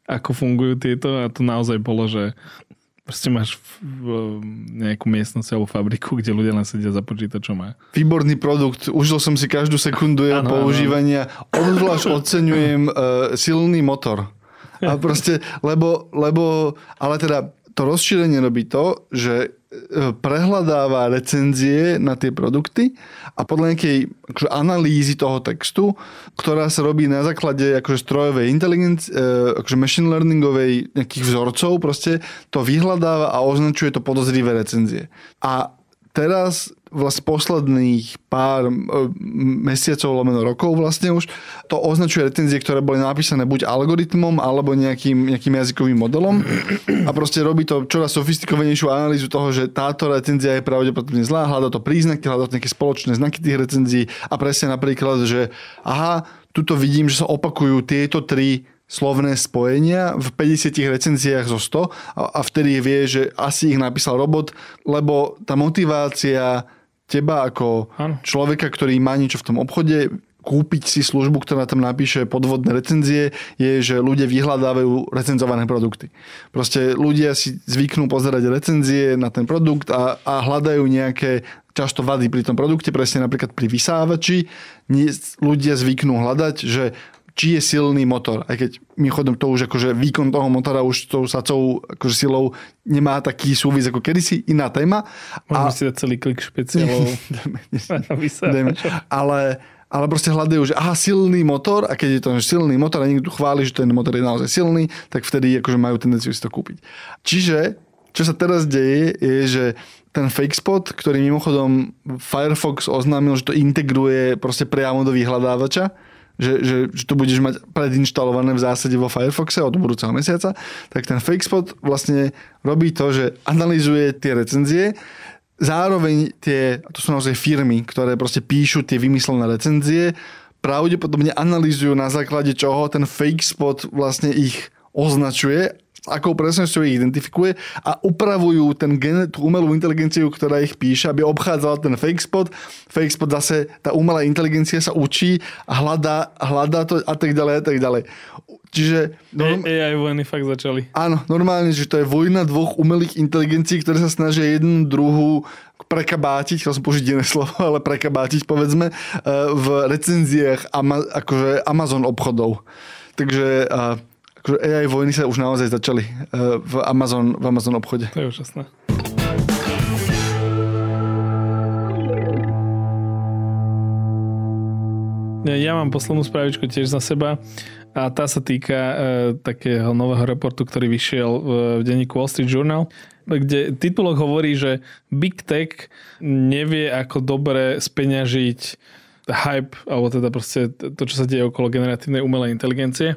S1: ako fungujú tieto a to naozaj bolo, že Proste máš nejakú miestnosť alebo fabriku, kde ľudia len sedia za počítačom a...
S2: Výborný produkt, užil som si každú sekundu jeho používania, obzvlášť oceňujem uh, silný motor. A proste, lebo, lebo, ale teda to rozšírenie robí to, že prehľadáva recenzie na tie produkty a podľa nejakej akože, analýzy toho textu, ktorá sa robí na základe akože, strojovej inteligencie, akože machine learningovej nejakých vzorcov, proste to vyhľadáva a označuje to podozrivé recenzie. A teraz vlastne posledných pár mesiacov, lomeno rokov vlastne už, to označuje recenzie, ktoré boli napísané buď algoritmom alebo nejakým, nejakým jazykovým modelom. A proste robí to čoraz sofistikovanejšiu analýzu toho, že táto recenzia je pravdepodobne zlá, hľada to príznaky, hľada to nejaké spoločné znaky tých recenzií. A presne napríklad, že aha, tuto vidím, že sa opakujú tieto tri slovné spojenia v 50 recenziách zo 100 a, a vtedy vie, že asi ich napísal robot, lebo tá motivácia teba ako ano. človeka, ktorý má niečo v tom obchode, kúpiť si službu, ktorá tam napíše podvodné recenzie, je, že ľudia vyhľadávajú recenzované produkty. Proste ľudia si zvyknú pozerať recenzie na ten produkt a, a hľadajú nejaké často vady pri tom produkte, presne napríklad pri vysávači. Ľudia zvyknú hľadať, že či je silný motor. Aj keď mimochodom to už akože výkon toho motora už tou sacou akože silou nemá taký súvis ako kedysi, iná téma.
S1: Môžeme a... si dať celý klik špeciálov. [laughs]
S2: ale, ale proste hľadajú, že aha, silný motor a keď je to silný motor a niekto chváli, že ten motor je naozaj silný, tak vtedy akože majú tendenciu si to kúpiť. Čiže, čo sa teraz deje, je, že ten fake spot, ktorý mimochodom Firefox oznámil, že to integruje proste priamo do vyhľadávača, že, že, že to budeš mať predinštalované v zásade vo Firefoxe od budúceho mesiaca, tak ten FakeSpot vlastne robí to, že analizuje tie recenzie, zároveň tie, to sú naozaj firmy, ktoré proste píšu tie vymyslené recenzie, pravdepodobne analýzujú na základe čoho ten FakeSpot vlastne ich označuje akou presnosťou ich identifikuje a upravujú ten gen, tú umelú inteligenciu, ktorá ich píše, aby obchádzala ten fake spot. Fake spot zase, tá umelá inteligencia sa učí a hľadá, hľadá to a tak ďalej a tak ďalej. Čiže...
S1: Norm... AI vojny fakt začali.
S2: Áno, normálne, že to je vojna dvoch umelých inteligencií, ktoré sa snažia jednu druhú prekabátiť, chcel som použiť iné slovo, ale prekabátiť povedzme, eh, v recenziách ama, akože Amazon obchodov. Takže akože AI vojny sa už naozaj začali uh, v Amazon, v Amazon obchode.
S1: To je úžasné. Ja mám poslednú spravičku tiež za seba a tá sa týka e, takého nového reportu, ktorý vyšiel v, v denníku Wall Street Journal, kde titulok hovorí, že Big Tech nevie ako dobre speňažiť hype, alebo teda proste to, čo sa deje okolo generatívnej umelej inteligencie.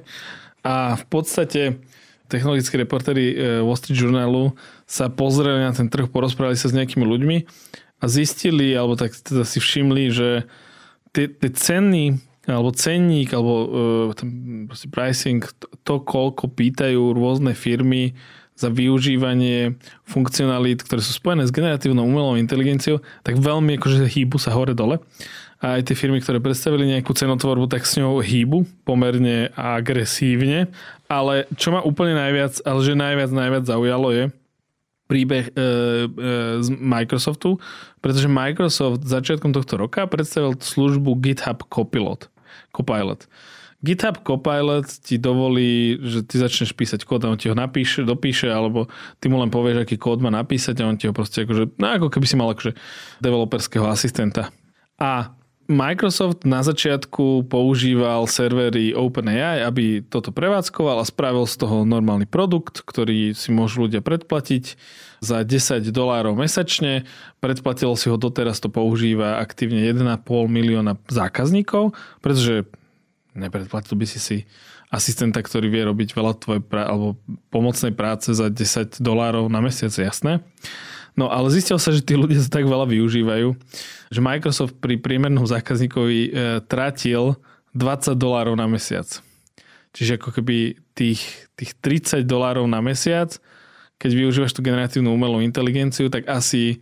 S1: A v podstate technologickí reportéri e, Wall Street Journalu sa pozreli na ten trh, porozprávali sa s nejakými ľuďmi a zistili, alebo tak teda si všimli, že tie, tie ceny alebo cenník, alebo uh, ten pricing, to, koľko pýtajú rôzne firmy za využívanie funkcionalít, ktoré sú spojené s generatívnou umelou inteligenciou, tak veľmi akože hýbu sa hore-dole a aj tie firmy, ktoré predstavili nejakú cenotvorbu, tak s ňou hýbu pomerne agresívne. Ale čo ma úplne najviac, ale že najviac, najviac zaujalo je príbeh e, e, z Microsoftu, pretože Microsoft začiatkom tohto roka predstavil službu GitHub Copilot. Copilot. GitHub Copilot ti dovolí, že ty začneš písať kód a on ti ho napíše, dopíše, alebo ty mu len povieš, aký kód má napísať a on ti ho proste akože, no ako keby si mal akože developerského asistenta. A Microsoft na začiatku používal servery OpenAI, aby toto prevádzkoval a spravil z toho normálny produkt, ktorý si môžu ľudia predplatiť za 10 dolárov mesačne. Predplatilo si ho doteraz, to používa aktívne 1,5 milióna zákazníkov, pretože nepredplatil by si si asistenta, ktorý vie robiť veľa tvojej pra- alebo pomocnej práce za 10 dolárov na mesiac, jasné. No ale zistilo sa, že tí ľudia sa tak veľa využívajú, že Microsoft pri priemernom zákazníkovi e, tratil 20 dolárov na mesiac. Čiže ako keby tých, tých 30 dolárov na mesiac, keď využívaš tú generatívnu umelú inteligenciu, tak asi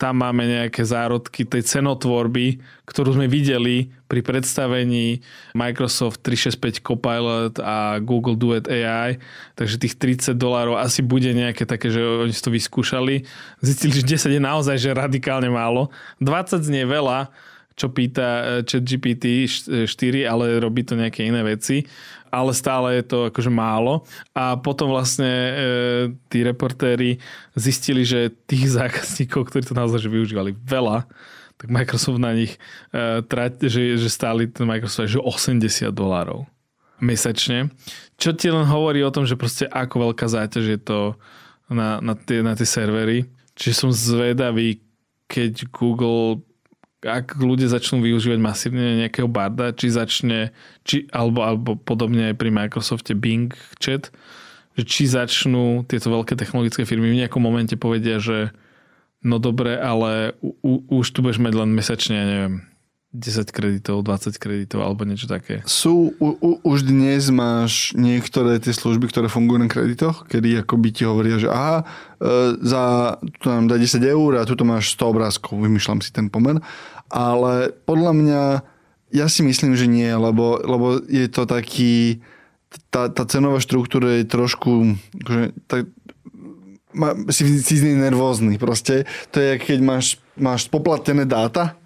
S1: tam máme nejaké zárodky tej cenotvorby, ktorú sme videli pri predstavení Microsoft 365 Copilot a Google Duet AI, takže tých 30 dolárov asi bude nejaké také, že oni si to vyskúšali. Zistili, že 10 je naozaj že radikálne málo. 20 znie veľa, čo pýta chat GPT 4, ale robí to nejaké iné veci ale stále je to akože málo. A potom vlastne e, tí reportéri zistili, že tých [laughs] zákazníkov, ktorí to naozaj využívali veľa, tak Microsoft na nich e, trať, že, že stáli ten Microsoft že 80 dolárov mesačne. Čo ti len hovorí o tom, že proste ako veľká záťaž je to na, na, tie, na tie servery. Čiže som zvedavý, keď Google ak ľudia začnú využívať masívne nejakého barda, či začne, či, alebo, alebo podobne aj pri Microsofte Bing chat, že či začnú tieto veľké technologické firmy v nejakom momente povedia, že no dobre, ale u, u, už tu budeš mať len mesačne, neviem, 10 kreditov, 20 kreditov alebo niečo také.
S2: Sú, u, u, už dnes máš niektoré tie služby, ktoré fungujú na kreditoch, kedy akoby ti hovoria, že aha, e, za, tu nám dá 10 eur a tu máš 100 obrázkov, vymýšľam si ten pomer. Ale podľa mňa, ja si myslím, že nie, lebo, lebo je to taký, tá, tá cenová štruktúra je trošku, akože, tak, ma, si, si z nej nervózny proste. To je, keď máš, máš poplatené dáta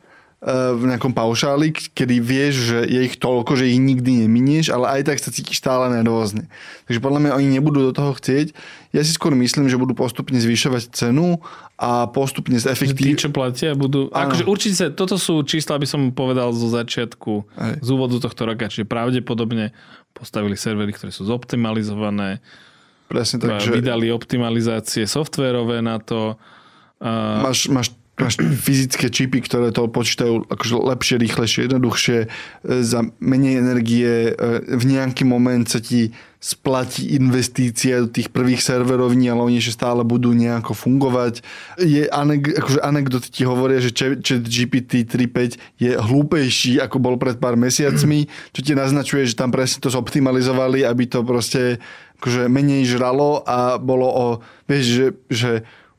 S2: v nejakom paušáli, kedy vieš, že je ich toľko, že ich nikdy neminieš, ale aj tak sa cítiš stále nervózne. Takže podľa mňa oni nebudú do toho chcieť. Ja si skôr myslím, že budú postupne zvyšovať cenu a postupne zefektívne.
S1: Tí, čo platia, budú... Ano. Akože určite, toto sú čísla, aby som povedal zo začiatku, aj. z úvodu tohto roka, čiže pravdepodobne postavili servery, ktoré sú zoptimalizované,
S2: Presne tak,
S1: že... vydali optimalizácie softverové na to.
S2: Máš, máš fyzické čipy, ktoré to počítajú akože lepšie, rýchlejšie, jednoduchšie, e, za menej energie, e, v nejaký moment sa ti splatí investícia do tých prvých serverovní, ale oni ešte stále budú nejako fungovať. Je anek- akože anekdoty ti hovoria, že chat GPT 3.5 je hlúpejší, ako bol pred pár mesiacmi, čo ti naznačuje, že tam presne to zoptimalizovali, aby to proste akože menej žralo a bolo o, vieš, že, že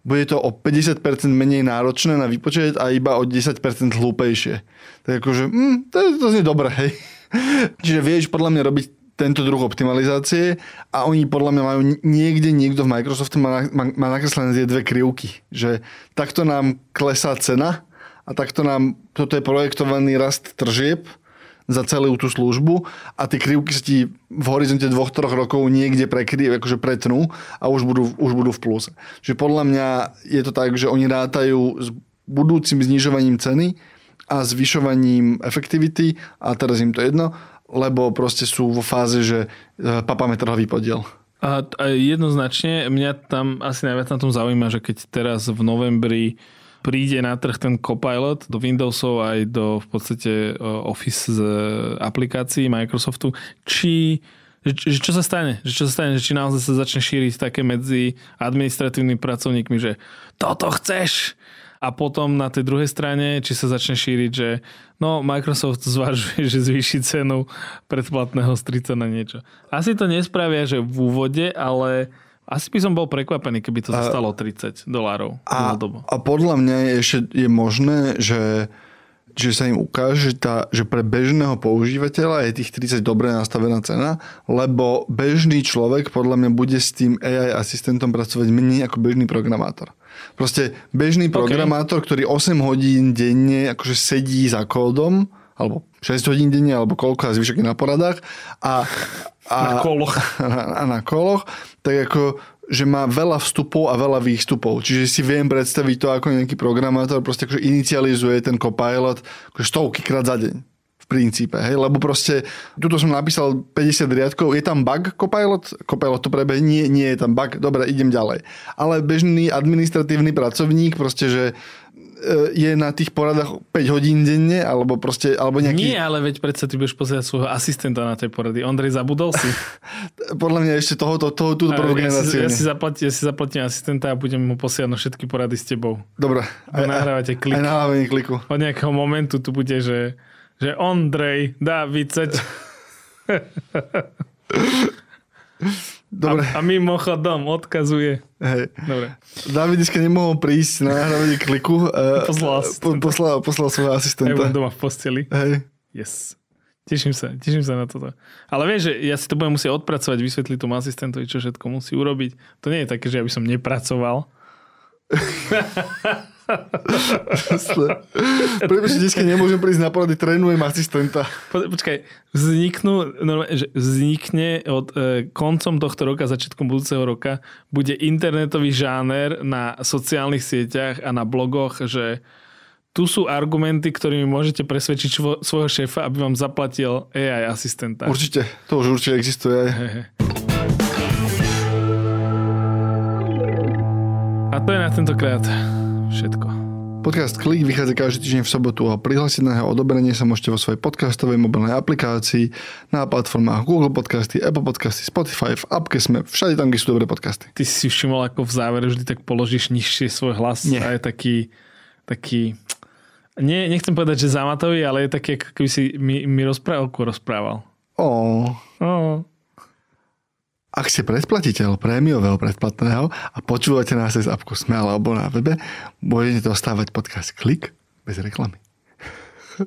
S2: bude to o 50% menej náročné na výpočet a iba o 10% hlúpejšie. Tak akože, hm, to, to znie dobré, hej. [laughs] Čiže vieš podľa mňa robiť tento druh optimalizácie a oni podľa mňa majú niekde, niekto v Microsofte má, má, má nakreslené tie dve krivky, že takto nám klesá cena a takto nám, toto je projektovaný rast tržieb za celú tú službu a tie krivky sa ti v horizonte dvoch, troch rokov niekde prekry, akože pretnú a už budú, už budú v pluse. Čiže podľa mňa je to tak, že oni rátajú s budúcim znižovaním ceny a zvyšovaním efektivity a teraz im to jedno, lebo proste sú vo fáze, že e, papáme trhový podiel.
S1: A, a jednoznačne mňa tam asi najviac na tom zaujíma, že keď teraz v novembri príde na trh ten Copilot do Windowsov aj do v podstate e, Office z aplikácií Microsoftu, či že, čo sa stane? Že čo sa stane? Že či naozaj sa začne šíriť také medzi administratívnymi pracovníkmi, že toto chceš? A potom na tej druhej strane, či sa začne šíriť, že no Microsoft zvažuje, že zvýši cenu predplatného 30 na niečo. Asi to nespravia, že v úvode, ale asi by som bol prekvapený, keby to zostalo 30 dolárov.
S2: A, a podľa mňa je ešte je možné, že, že sa im ukáže, že, tá, že pre bežného používateľa je tých 30 dobre nastavená cena, lebo bežný človek podľa mňa bude s tým AI asistentom pracovať menej ako bežný programátor. Proste bežný programátor, okay. ktorý 8 hodín denne akože sedí za kódom, alebo 6 hodín denne, alebo koľko a zvyšok je na poradách a,
S1: a, na koloch. [laughs]
S2: A, na koloch, tak ako že má veľa vstupov a veľa výstupov. Čiže si viem predstaviť to, ako nejaký programátor proste akože inicializuje ten copilot akože stovky krát za deň. V princípe, hej, lebo proste, tuto som napísal 50 riadkov, je tam bug Copilot? Copilot to prebehne, nie, nie je tam bug, dobre, idem ďalej. Ale bežný administratívny pracovník, proste, že je na tých poradách 5 hodín denne, alebo proste, alebo nejaký...
S1: Nie, ale veď predsa ty budeš pozerať svojho asistenta na tej porady. Ondrej, zabudol si. [laughs]
S2: Podľa mňa ešte tohoto, toho, túto prvú
S1: ja, si,
S2: generáciu.
S1: ja, si zaplatím, ja si zaplatím asistenta a budem mu posielať na všetky porady s tebou.
S2: Dobre.
S1: Aj, nahrávate klik.
S2: Aj nahrávanie kliku.
S1: Od nejakého momentu tu bude, že, že Ondrej, David. [laughs]
S2: Dobre.
S1: A, a mimochodom odkazuje.
S2: Hej.
S1: Dobre.
S2: David dneska nemohol prísť na nahrávanie kliku. eh,
S1: Poslal
S2: po,
S1: asistenta.
S2: poslal, poslal svojho
S1: Ja
S2: asistenta.
S1: budem doma v posteli.
S2: Hej.
S1: Yes. Teším sa, teším sa na toto. Ale vieš, že ja si to budem musieť odpracovať, vysvetliť tomu asistentovi, čo všetko musí urobiť. To nie je také, že ja by som nepracoval. [laughs]
S2: Prepač, dneska nemôžem prísť na porady, trénujem asistenta.
S1: Po, počkaj, vzniknú, normálne, že vznikne od e, koncom tohto roka, začiatkom budúceho roka, bude internetový žáner na sociálnych sieťach a na blogoch, že tu sú argumenty, ktorými môžete presvedčiť svo, svojho šéfa, aby vám zaplatil AI asistenta.
S2: Určite, to už určite existuje.
S1: A to je na tentokrát všetko.
S2: Podcast Klik vychádza každý týždeň v sobotu a prihlásiť na jeho odoberenie sa môžete vo svojej podcastovej mobilnej aplikácii na platformách Google Podcasty, Apple Podcasty, Spotify, v appke sme, všade tam, kde sú dobré podcasty.
S1: Ty si všimol, ako v závere vždy tak položíš nižšie svoj hlas
S2: Nie.
S1: a je taký, taký nie, nechcem povedať, že zamatový, ale je taký, ako keby si mi, mi rozprávku rozprával.
S2: Ó,
S1: Oh.
S2: Ak ste predplatiteľ prémiového predplatného a počúvate nás cez apku Sme alebo na webe, budete dostávať podcast Klik bez reklamy. [laughs]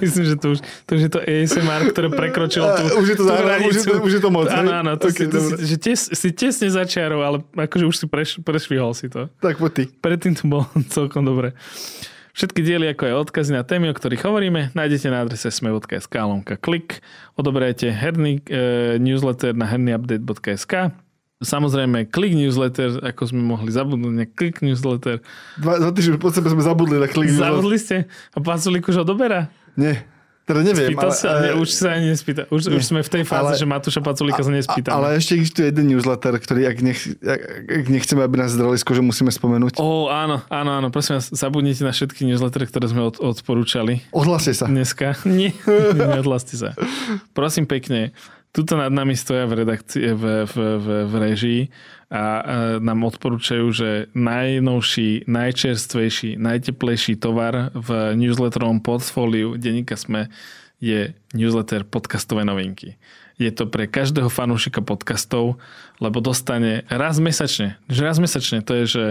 S1: Myslím, že to už, to už je to ASMR, ktoré prekročilo [laughs] tú,
S2: Už je to
S1: tú
S2: zároveň, už je to- už je to moc?
S1: Áno, áno, to si, to si, že tes, si tesne začiarov, ale akože už si preš, prešvihol si to.
S2: Tak poď ty.
S1: Predtým to bolo [laughs] celkom dobre. Všetky diely, ako aj odkazy na témy, o ktorých hovoríme, nájdete na adrese sme.sk lomka klik. Odoberajte herný e, newsletter na hernyupdate.sk. Samozrejme, klik newsletter, ako sme mohli zabudnúť, na klik newsletter.
S2: Dva, dva týždne po sebe sme zabudli na klik.
S1: Zabudli ste? A Paculík už odoberá?
S2: Nie, teda neviem.
S1: Spýtal sa? Nie, už sa ani nespýta. Už, už sme v tej fáze,
S2: Ale-
S1: že Matúša Paculíka sa nespýtame.
S2: Ale ešte existuje jeden newsletter, ktorý, ak, nech, ak, nechceme, aby nás zdrali že musíme spomenúť.
S1: Ó, áno, áno, áno, prosím vás, zabudnite na všetky newslettery, ktoré sme od, odporúčali
S2: Ohlaste sa.
S1: dneska. [laughs] Nie, neodhlaste sa. Prosím pekne, tuto nad nami stoja v redakcii, v, v, v, v režii a nám odporúčajú, že najnovší, najčerstvejší, najteplejší tovar v newsletterovom portfóliu denníka Sme je newsletter podcastové novinky. Je to pre každého fanúšika podcastov, lebo dostane raz mesačne. Že raz mesačne, to je, že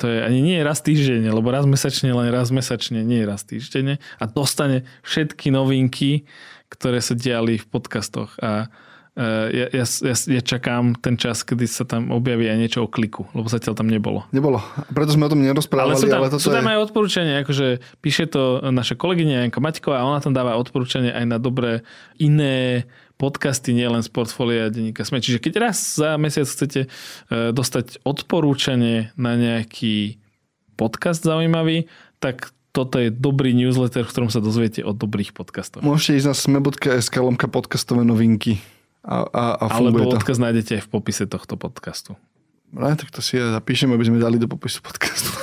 S1: to je ani nie raz týždenne, lebo raz mesačne, len raz mesačne, nie raz týždenne a dostane všetky novinky, ktoré sa diali v podcastoch a ja, ja, ja, ja čakám ten čas, kedy sa tam objaví aj niečo o kliku, lebo zatiaľ tam nebolo.
S2: Nebolo. Preto sme o tom nerozprávali,
S1: Ale sú tam,
S2: ale
S1: sú tam
S2: je...
S1: aj odporúčania, akože píše to naša kolegyňa Janka Maťková a ona tam dáva odporúčania aj na dobré iné podcasty, nielen z portfólia denníka Sme. Čiže keď raz za mesiac chcete e, dostať odporúčanie na nejaký podcast zaujímavý, tak toto je dobrý newsletter, v ktorom sa dozviete o dobrých podcastoch.
S2: Môžete ísť na sme.sk lomka podcastové novinky a, a, a
S1: Alebo
S2: funguje to.
S1: odkaz nájdete aj v popise tohto podcastu.
S2: No, tak to si ja zapíšem, aby sme dali do popisu podcastu. [laughs]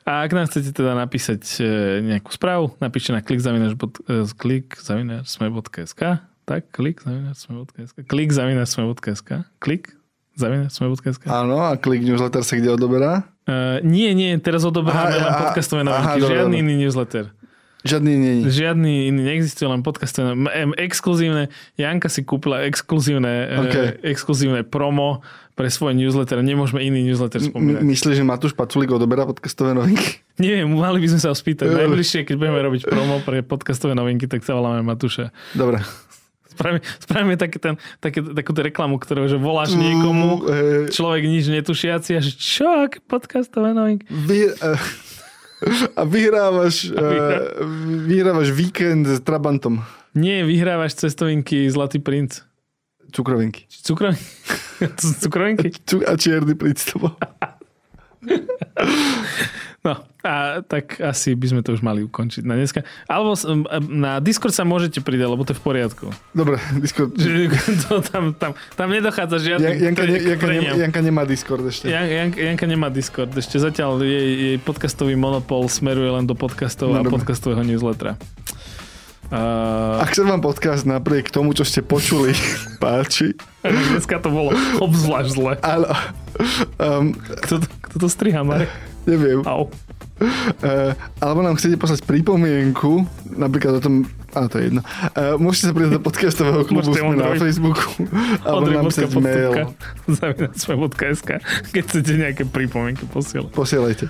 S1: A ak nám chcete teda napísať e, nejakú správu, napíšte na klik zavinač, bod- e, tak, klik zavinač sme.sk klik zavinač sme.sk klik zavinač sme.sk
S2: Áno, a klik newsletter sa kde odoberá?
S1: uh, Nie, nie, teraz odoberáme
S2: Aha,
S1: len podcastové novinky. Žiadny iný newsletter.
S2: Žiadny nie je.
S1: Žiadny iný neexistuje, len. Em, Exkluzívne, Janka si kúpila exkluzívne,
S2: Okay.
S1: okay. exkluzívne promo pre svoj newsletter. Nemôžeme iný newsletter spomínať.
S2: M- myslíš, že Matúš Paculík odoberá podcastové novinky? [laughs]
S1: Neviem, mali by sme sa ho spýtať. Najbližšie, keď budeme robiť promo pre podcastové novinky, tak sa voláme Matúša.
S2: Dobre.
S1: Spravíme, spravíme taký ten, taký, takúto reklamu, ktorú že voláš niekomu, človek nič netušiaci a že čo, aké podcastové novinky?
S2: Vy, eh, a vyhrávaš, eh, vyhrávaš víkend s Trabantom.
S1: Nie, vyhrávaš cestovinky Zlatý princ.
S2: Cukrovinky.
S1: Cukrovinky? [laughs] Cukrovinky?
S2: Cu- A čierny princ to bol. [laughs]
S1: No a tak asi by sme to už mali ukončiť na dneska. Alebo na Discord sa môžete pridať, lebo to je v poriadku.
S2: Dobre, Discord. [laughs]
S1: To tam, tam, tam nedochádza žiadny
S2: Jan- Janka, ne, Janka, ne. Janka nemá Discord ešte.
S1: Jan, Janka, Janka nemá Discord. Ešte zatiaľ jej, jej podcastový monopol smeruje len do podcastov
S2: No,
S1: a
S2: dobre.
S1: podcastového newslettera. Uh,
S2: Ak sa vám podcast napriek tomu, čo ste počuli, [laughs] páči,
S1: dneska to bolo obzvlášť zle.
S2: áno, um,
S1: Kto to, kto to striha, Marek? [laughs]
S2: neviem,
S1: Au.
S2: uh, alebo nám chcete poslať pripomienku, napríklad o tom, a to je jedno, uh, môžete sa pridať do podcastového klubu, sme na Facebooku, alebo nám písať mail, [laughs]
S1: Zavinačme.sk Keď chcete nejaké pripomienky posielať.
S2: posielajte.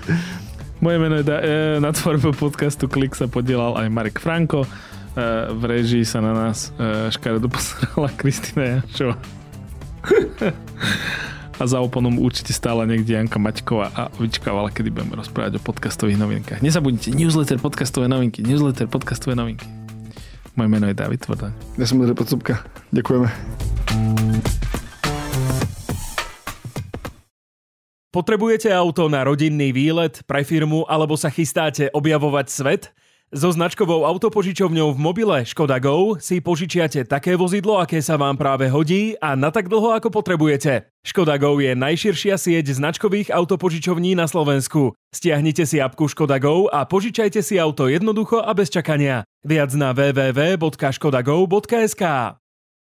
S1: Moje meno je da- e, na tvorbe podcastu Klik sa podielal aj Marek Franko. E, v režii sa na nás e, škaredo [laughs] posrala Kristina Janšová. [laughs] a za oponom určite stála niekde Janka Maťková a vyčkávala, kedy budeme rozprávať o podcastových novinkách. Nezabudnite, newsletter podcastové novinky, newsletter podcastové novinky. Moje meno je David Tvrdaň.
S2: Ja som Ondrej Podsúbka. Ďakujeme.
S3: Potrebujete auto na rodinný výlet, pre firmu alebo sa chystáte objavovať svet? So značkovou autopožičovňou v mobile Škoda Go si požičiate také vozidlo, aké sa vám práve hodí a na tak dlho, ako potrebujete. Škoda Go je najširšia sieť značkových autopožičovní na Slovensku. Stiahnite si apku Škoda Go a požičajte si auto jednoducho a bez čakania. Viac na www.škodago.sk